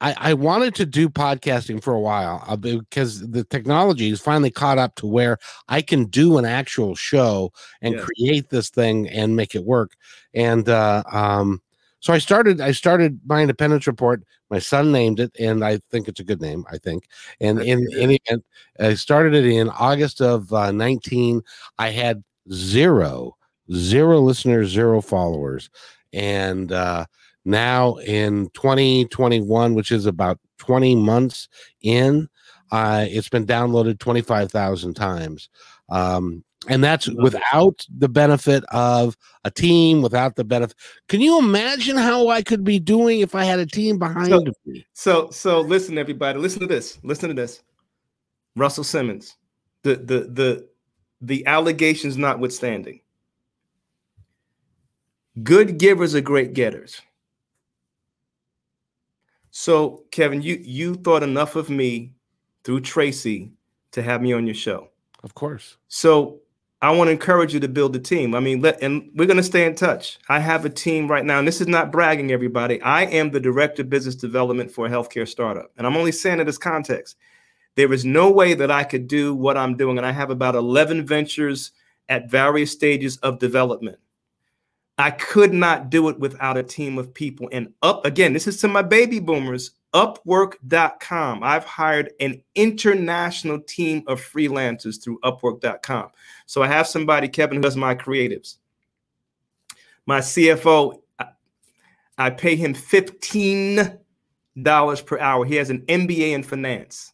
I, I wanted to do podcasting for a while uh, because the technology is finally caught up to where I can do an actual show and yeah. create this thing and make it work. And uh, um, so I started. I started my independence report. My son named it, and I think it's a good name. I think. And in any event, I started it in August of uh, 19. I had zero, zero listeners, zero followers, and uh, now in 2021, which is about 20 months in, uh, it's been downloaded 25,000 times. Um, and that's without the benefit of a team, without the benefit. Can you imagine how I could be doing if I had a team behind so, me? So, so listen, everybody, listen to this. Listen to this. Russell Simmons, the the the the allegations notwithstanding, good givers are great getters. So, Kevin, you you thought enough of me through Tracy to have me on your show. Of course. So, I want to encourage you to build a team. I mean, let, and we're going to stay in touch. I have a team right now, and this is not bragging, everybody. I am the director of business development for a healthcare startup, and I'm only saying it as context. There is no way that I could do what I'm doing, and I have about 11 ventures at various stages of development. I could not do it without a team of people. And up again, this is to my baby boomers, upwork.com. I've hired an international team of freelancers through upwork.com. So I have somebody, Kevin, who does my creatives. My CFO, I pay him $15 per hour. He has an MBA in finance.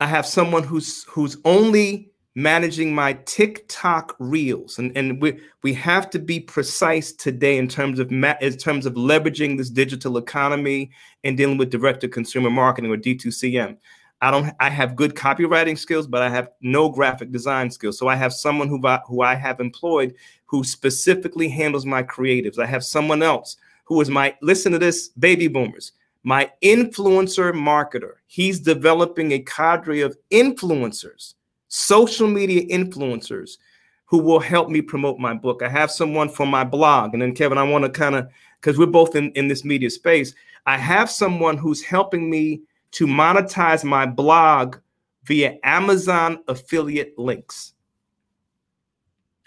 I have someone who's who's only managing my TikTok reels. And, and we, we have to be precise today in terms of ma- in terms of leveraging this digital economy and dealing with direct to consumer marketing or D2CM. I don't I have good copywriting skills, but I have no graphic design skills. So I have someone who who I have employed who specifically handles my creatives. I have someone else who is my listen to this baby boomers my influencer marketer. He's developing a cadre of influencers social media influencers who will help me promote my book. I have someone for my blog. And then, Kevin, I want to kind of, because we're both in, in this media space, I have someone who's helping me to monetize my blog via Amazon affiliate links.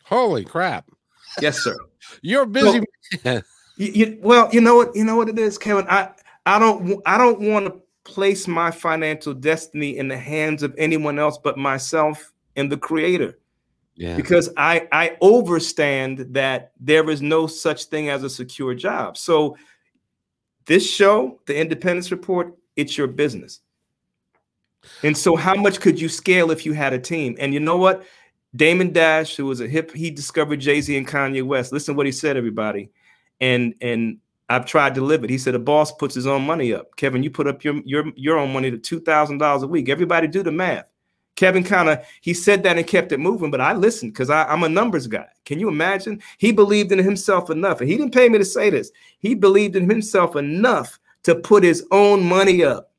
Holy crap! Yes, sir. You're busy. So, you, you, well, you know what? You know what it is, Kevin. I I don't I don't want to place my financial destiny in the hands of anyone else but myself and the Creator. Yeah. Because I I overstand that there is no such thing as a secure job. So this show, the Independence Report, it's your business. And so, how much could you scale if you had a team? And you know what? Damon Dash, who was a hip, he discovered Jay Z and Kanye West. Listen to what he said, everybody. And and I've tried to live it. He said a boss puts his own money up. Kevin, you put up your your your own money to two thousand dollars a week. Everybody do the math. Kevin kind of he said that and kept it moving, but I listened because I'm a numbers guy. Can you imagine? He believed in himself enough, and he didn't pay me to say this. He believed in himself enough to put his own money up.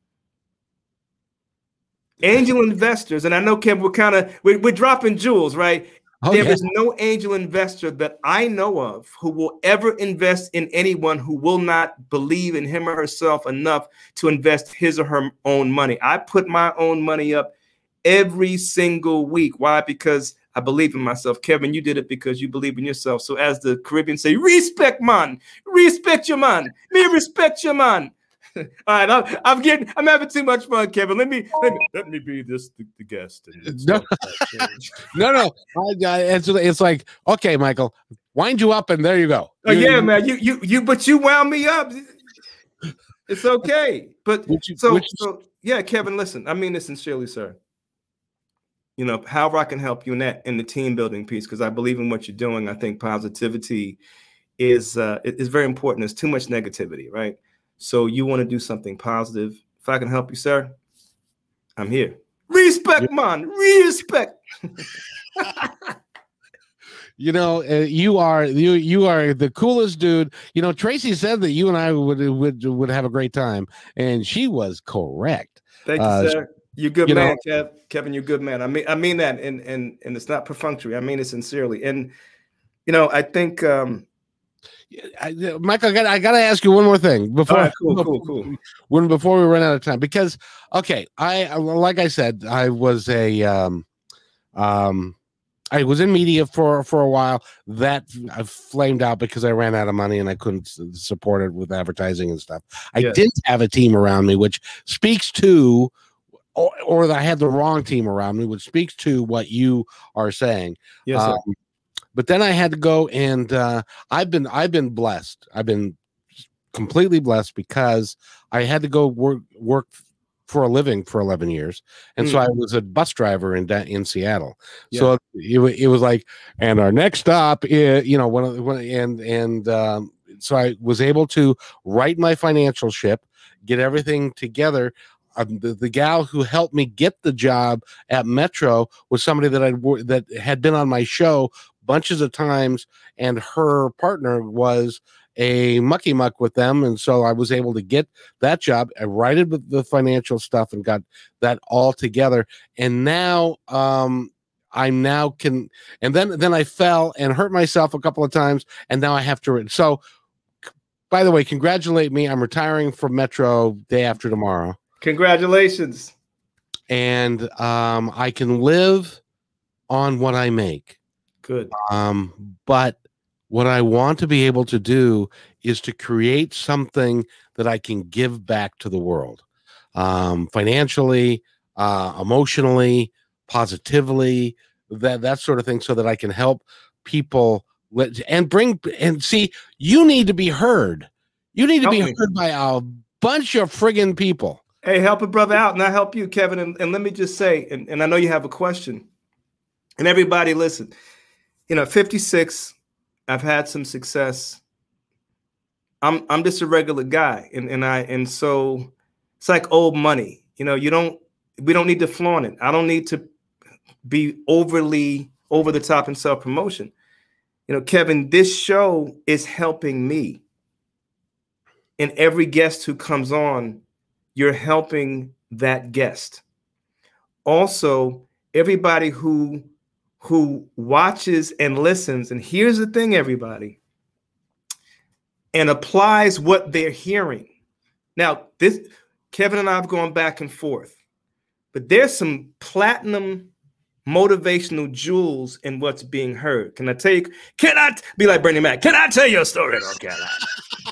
Angel investors, and I know Kevin, we're kind of we're, we're, dropping jewels, right? Oh, there yeah. is no angel investor that I know of who will ever invest in anyone who will not believe in him or herself enough to invest his or her own money. I put my own money up every single week. Why? Because I believe in myself. Kevin, you did it because you believe in yourself. So as the Caribbean say, respect man, respect your man, me respect your man. All right, I'm, I'm, getting, I'm having too much fun, Kevin. Let me, let me, let me be this the, the guest. no, no, no. I, I, it's, it's like, okay, Michael, wind you up, and there you go. Oh yeah, man. You, you, you, but you wound me up. It's okay, but you, so, so, yeah, Kevin. Listen, I mean this sincerely, sir you know, however I can help you in that in the team building piece, because I believe in what you're doing. I think positivity is uh, is very important. There's too much negativity, right? So you want to do something positive. If I can help you, sir, I'm here. Respect, man. Respect. you know, uh, you are you you are the coolest dude. You know, Tracy said that you and I would would would have a great time, and she was correct. Thank you, uh, sir. You're good you man, know, Kev. Kevin. You're good man. I mean, I mean that, and and and it's not perfunctory. I mean it sincerely. And you know, I think, um, I, Michael, I got I got to ask you one more thing before. Right, cool, cool, cool. When before we run out of time, because okay, I like I said, I was a um, um, I was in media for for a while. That I flamed out because I ran out of money and I couldn't support it with advertising and stuff. I yes. didn't have a team around me, which speaks to or, or I had the wrong team around me, which speaks to what you are saying. Yes. Um, but then I had to go and uh, I've been I've been blessed. I've been completely blessed because I had to go work work for a living for 11 years and mm. so i was a bus driver in in seattle yeah. so it, it was like and our next stop is you know one of the one, and and um, so i was able to write my financial ship get everything together um, the, the gal who helped me get the job at Metro was somebody that I that had been on my show bunches of times, and her partner was a mucky muck with them, and so I was able to get that job. I righted with the financial stuff and got that all together, and now um, I now can. And then then I fell and hurt myself a couple of times, and now I have to. So, by the way, congratulate me. I'm retiring from Metro day after tomorrow. Congratulations. And um, I can live on what I make. Good. Um, but what I want to be able to do is to create something that I can give back to the world um, financially, uh, emotionally, positively, that, that sort of thing, so that I can help people let, and bring and see you need to be heard. You need to help be me. heard by a bunch of friggin' people. Hey, help a brother out, and I help you, Kevin. And, and let me just say, and, and I know you have a question. And everybody, listen. You know, 56, I've had some success. I'm I'm just a regular guy, and and I and so it's like old money. You know, you don't we don't need to flaunt it. I don't need to be overly over the top in self promotion. You know, Kevin, this show is helping me. And every guest who comes on you're helping that guest. Also, everybody who who watches and listens and here's the thing everybody and applies what they're hearing. Now, this Kevin and I have gone back and forth. But there's some platinum motivational jewels in what's being heard. Can I tell you? Can I be like Bernie Mac? Can I tell you a story?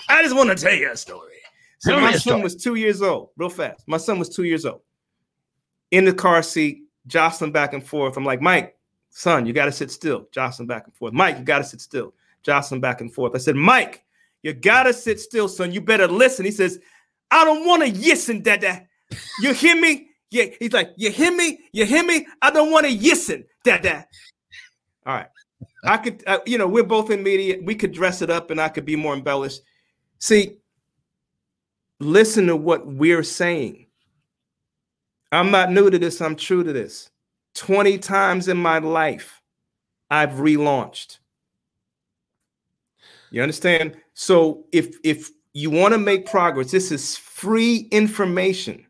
I? Just want to tell you a story. So Tell my son story. was two years old, real fast. My son was two years old. In the car seat, jostling back and forth. I'm like, Mike, son, you got to sit still. Jostling back and forth. Mike, you got to sit still. Jostling back and forth. I said, Mike, you got to sit still, son. You better listen. He says, I don't want to listen, dada. You hear me? Yeah. He's like, you hear me? You hear me? I don't want to listen, dada. All right. I could, uh, you know, we're both in media. We could dress it up and I could be more embellished. See, listen to what we're saying. I'm not new to this, I'm true to this. 20 times in my life, I've relaunched. You understand? So if if you want to make progress, this is free information.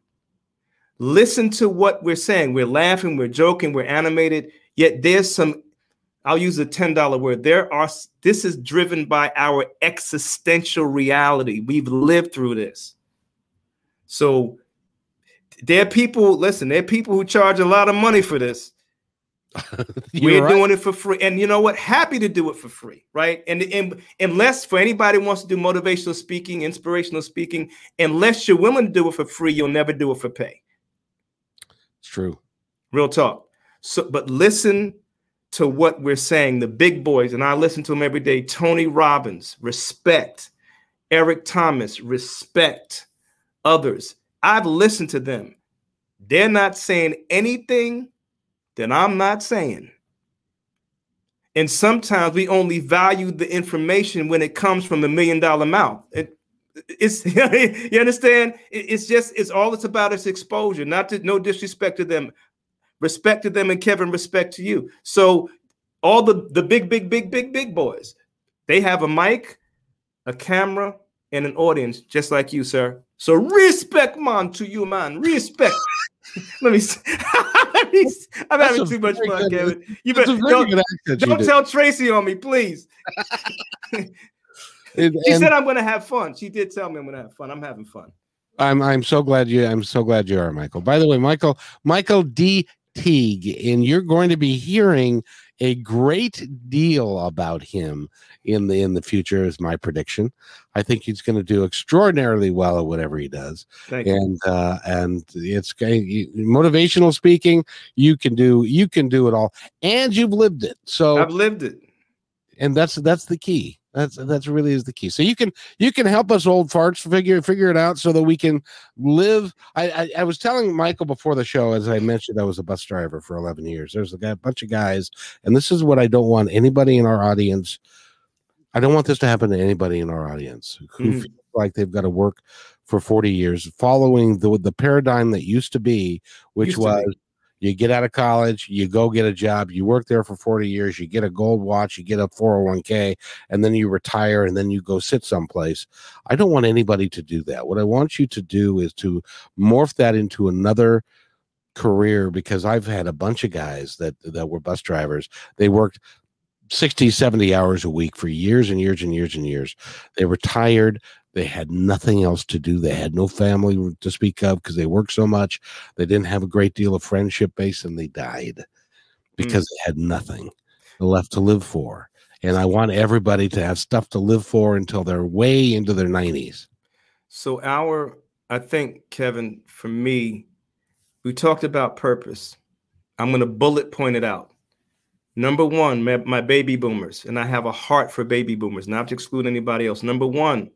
Listen to what we're saying. We're laughing, we're joking, we're animated, yet there's some I'll use a $10 word. There are this is driven by our existential reality. We've lived through this. So there are people, listen, there are people who charge a lot of money for this. We're right. doing it for free. And you know what? Happy to do it for free, right? And, and unless for anybody who wants to do motivational speaking, inspirational speaking, unless you're willing to do it for free, you'll never do it for pay. It's true. Real talk. So, but listen to what we're saying. The big boys, and I listen to them every day. Tony Robbins, respect. Eric Thomas, respect. Others, I've listened to them. They're not saying anything that I'm not saying. And sometimes we only value the information when it comes from a million dollar mouth. It, it's you understand? It- it's just it's all it's about is exposure. Not to no disrespect to them, respect to them, and Kevin, respect to you. So all the the big, big, big, big, big boys, they have a mic, a camera, and an audience, just like you, sir. So respect, man, to you, man. Respect. Let me. s- Let me s- I'm That's having too much fun, good- Kevin. You better don't, you don't did. tell Tracy on me, please. She said I'm going to have fun. She did tell me I'm going to have fun. I'm having fun. I'm I'm so glad you I'm so glad you are, Michael. By the way, Michael Michael D. Teague, and you're going to be hearing a great deal about him in the in the future, is my prediction. I think he's going to do extraordinarily well at whatever he does. Thank and uh and it's motivational speaking you can do you can do it all and you've lived it so I've lived it. and that's that's the key that's that's really is the key. So you can you can help us old farts figure figure it out so that we can live. I i, I was telling michael before the show as i mentioned i was a bus driver for 11 years. There's a guy, bunch of guys and this is what i don't want anybody in our audience i don't want this to happen to anybody in our audience who Mhm. feels like they've got to work for 40 years following the the paradigm that used to be which Used was you get out of college, you go get a job, you work there for 40 years, you get a gold watch, you get a 401k, and then you retire and then you go sit someplace. I don't want anybody to do that. What I want you to do is to morph that into another career because I've had a bunch of guys that that were bus drivers. They worked 60, 70 hours a week for years and years and years and years. They retired. They had nothing else to do. They had no family to speak of because they worked so much. They didn't have a great deal of friendship base and they died mm. because they had nothing left to live for. And I want everybody to have stuff to live for until they're way into their 90s. So our, I think, Kevin, for me, we talked about purpose. I'm going to bullet point it out. Number one, my, my baby boomers, and I have a heart for baby boomers, not to exclude anybody else. Number one,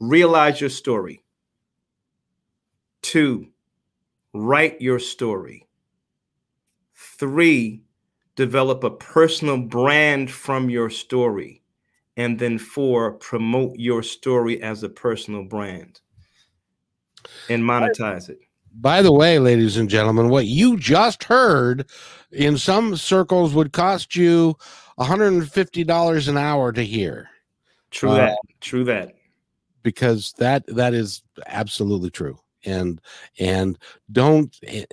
realize your story. Two, write your story. Three, develop a personal brand from your story. And then four, promote your story as a personal brand and monetize it. By the way, ladies and gentlemen, what you just heard in some circles would cost you $150 an hour to hear True Uh, that. True that. Because that that is absolutely true. And and don't eh,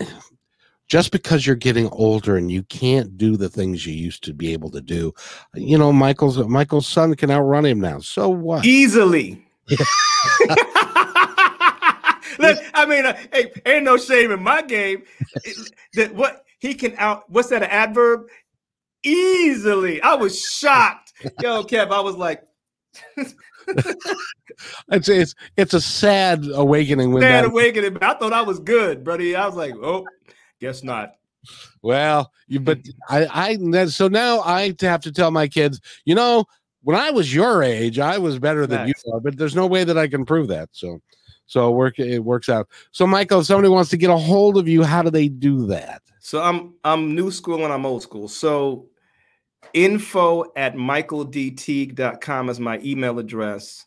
just because you're getting older and you can't do the things you used to be able to do. You know, Michael's Michael's son can outrun him now. So what? Easily. Look, I mean, uh, hey, ain't no shame in my game. It- that what he can out. What's that? An adverb? Easily. I was shocked. Yo, Kev, I was like. it's, it's it's a sad awakening. When sad that, awakening. I thought I was good, buddy. I was like, oh, guess not. Well, you but I I so now I have to tell my kids, you know, when I was your age, I was better than nice. you are, but there's no way that I can prove that. So so work it works out. So Michael, if somebody wants to get a hold of you, how do they do that? So I'm I'm new school and I'm old school. So info at michaeldteague.com is my email address.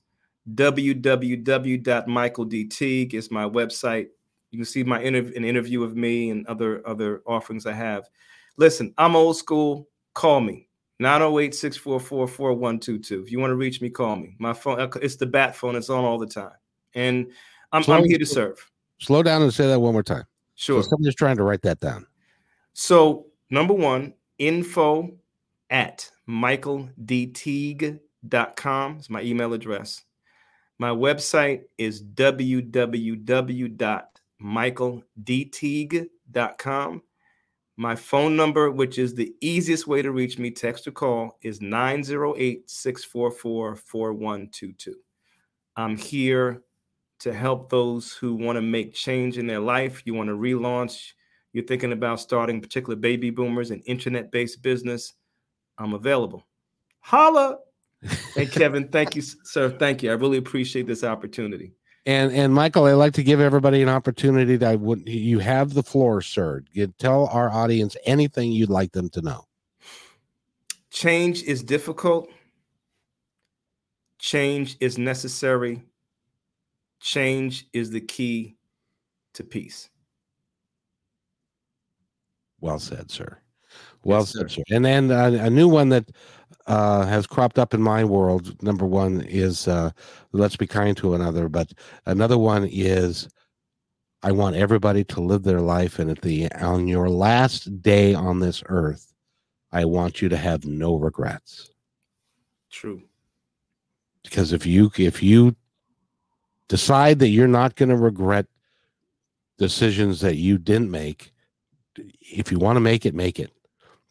www.michaeldteague is my website. You can see my interview an interview of me and other other offerings I have. Listen, I'm old school. Call me 908-644-4122. If you want to reach me, call me. My phone, uh, it's the bat phone. It's on all the time. And I'm, slow, I'm here to serve. Slow down and say that one more time. Sure. So somebody's trying to write that down. So number one, info at michaeldteague.com is my email address. My website is www.michaeldteague.com. My phone number, which is the easiest way to reach me, text or call, is 908 644 4122. I'm here to help those who want to make change in their life. You want to relaunch, you're thinking about starting particular baby boomers and internet based business. I'm available. Holla. hey, Kevin, thank you, sir. Thank you. I really appreciate this opportunity. And and Michael, I'd like to give everybody an opportunity that would you have the floor, sir. You tell our audience anything you'd like them to know. Change is difficult. Change is necessary. Change is the key to peace. Well said, sir. Well yes, said, sir. And then uh, a new one that uh, has cropped up in my world. Number one is uh, let's be kind to another, but another one is I want everybody to live their life, and at the on your last day on this earth, I want you to have no regrets. True. Because if you if you decide that you're not going to regret decisions that you didn't make, if you want to make it, make it.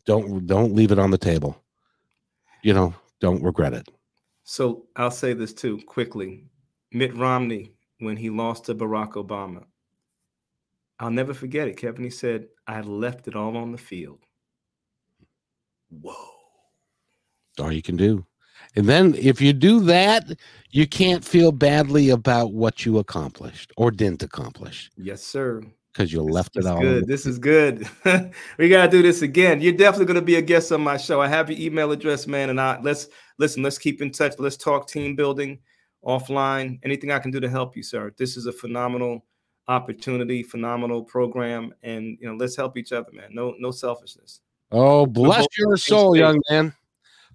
Don't don't leave it on the table you know, don't regret it. So I'll say this too quickly. Mitt Romney, when he lost to Barack Obama, I'll never forget it, Kevin. He said, I left it all on the field. Whoa. All you can do. And then if you do that, you can't feel badly about what you accomplished or didn't accomplish. Yes, sir because you left it all. Good. This is good. we gotta do this again. You're definitely gonna be a guest on my show. I have your email address, man, and I let's listen. Let's keep in touch. Let's talk team building offline. Anything I can do to help you, sir. This is a phenomenal opportunity, phenomenal program, and you know, let's help each other, man. No, no selfishness. Oh, bless your soul, young man.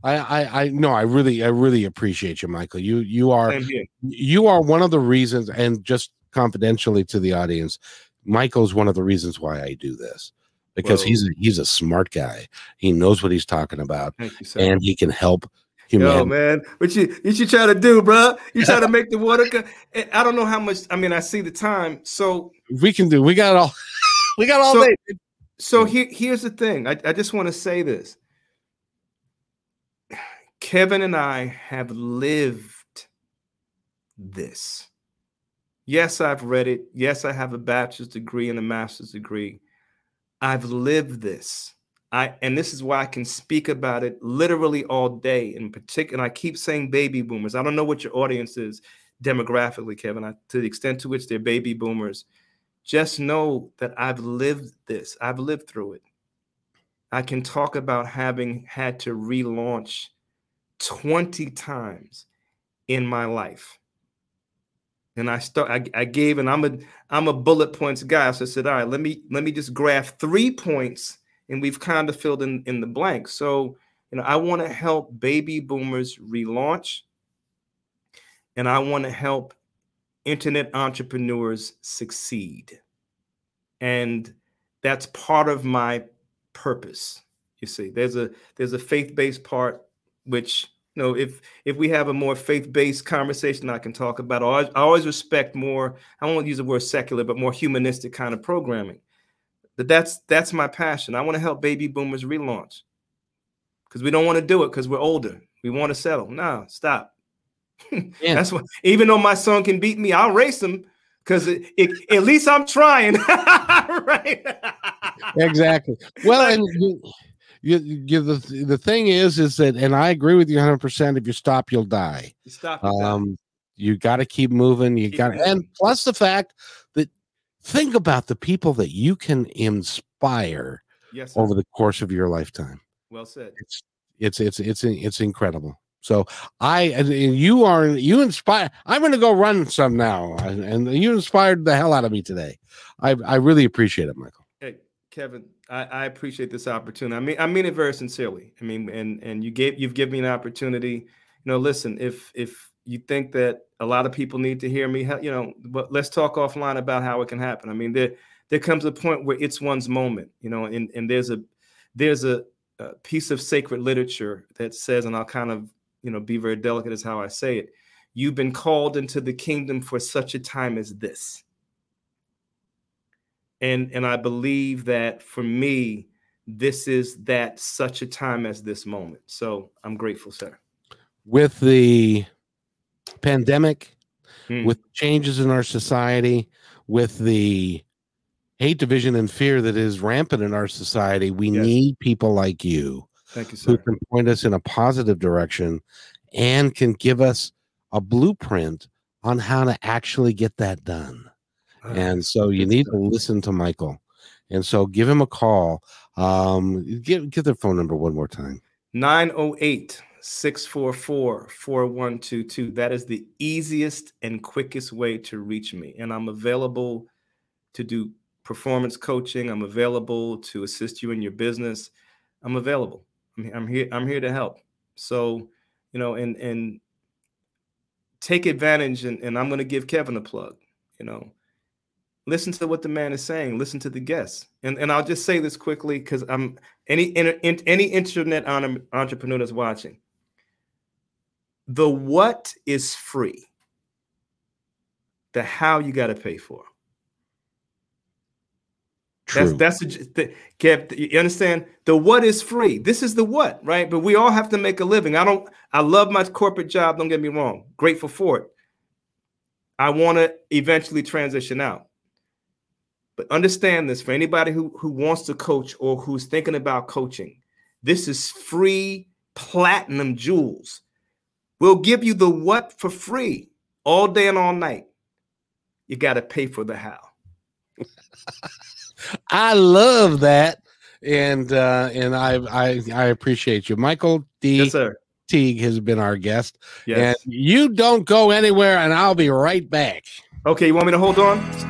I, I, I no, I really, I really appreciate you, Michael. You, you are, you are one of the reasons, and just confidentially to the audience, Michael's one of the reasons why I do this because Whoa. he's a, he's a smart guy. He knows what he's talking about, you, and he can help humanity. Yo, man, what you you try to do, bro? You try to make the water. Co- I don't know how much. I mean, I see the time, so we can do. We got all. we got all so, day. So here, here's the thing. I, I just want to say this. Kevin and I have lived this. Yes, I've read it. Yes, I have a bachelor's degree and a master's degree. I've lived this. I and this is why I can speak about it literally all day. In particular, I keep saying baby boomers. I don't know what your audience is demographically, Kevin. I, to the extent to which they're baby boomers, just know that I've lived this. I've lived through it. I can talk about having had to relaunch 20 times in my life and I start I, I gave and I'm a I'm a bullet points guy. So I said, all right, let me let me just graph three points and we've kind of filled in in the blank. So, you know, I want to help baby boomers relaunch and I want to help internet entrepreneurs succeed. And that's part of my purpose. You see, there's a there's a faith-based part which you know, if if we have a more faith-based conversation, I can talk about. I always, respect more. I won't use the word secular, but more humanistic kind of programming. that that's that's my passion. I want to help baby boomers relaunch because we don't want to do it because we're older. We want to settle. No, stop. Yeah. that's what. Even though my son can beat me, I'll race him because at least I'm trying. right. exactly. Well, and you, you, you, the the thing is, is that, and I agree with you 100. percent If you stop, you'll die. You stop. Um, you got to keep moving. You got, and plus the fact that think about the people that you can inspire. Yes. Over the course of your lifetime. Well said. It's it's it's it's it's incredible. So I and you are you inspire. I'm going to go run some now, and you inspired the hell out of me today. I I really appreciate it, Michael. Hey, Kevin, I, I appreciate this opportunity. I mean, I mean it very sincerely. I mean, and and you gave you've given me an opportunity. You know, listen, if if you think that a lot of people need to hear me, you know, but let's talk offline about how it can happen. I mean, there there comes a point where it's one's moment, you know, and and there's a there's a, a piece of sacred literature that says, and I'll kind of you know, be very delicate as how I say it. You've been called into the kingdom for such a time as this. And and I believe that for me, this is that such a time as this moment. So I'm grateful, sir. With the pandemic, hmm. with changes in our society, with the hate, division, and fear that is rampant in our society, we yes. need people like you Thank you, sir. Who can point us in a positive direction and can give us a blueprint on how to actually get that done. And so you need to listen to Michael. And so give him a call. Um, give, give their phone number one more time 908 644 4122. That is the easiest and quickest way to reach me. And I'm available to do performance coaching. I'm available to assist you in your business. I'm available. I'm, I'm here. I'm here to help. So, you know, and and take advantage. And, and I'm going to give Kevin a plug. You know, listen to what the man is saying. Listen to the guests. And and I'll just say this quickly because I'm any any internet entrepreneur that's watching. The what is free. The how you got to pay for. True. That's that's the, Kev. You understand? The what is free. This is the what, right? But we all have to make a living. I don't. I love my corporate job. Don't get me wrong. Grateful for it. I want to eventually transition out. But understand this for anybody who who wants to coach or who's thinking about coaching. This is free platinum jewels. We'll give you the what for free all day and all night. You got to pay for the how. I love that, and uh, and I, I I appreciate you, Michael D. Yes, sir. Teague has been our guest. Yes. And you don't go anywhere, and I'll be right back. Okay, you want me to hold on?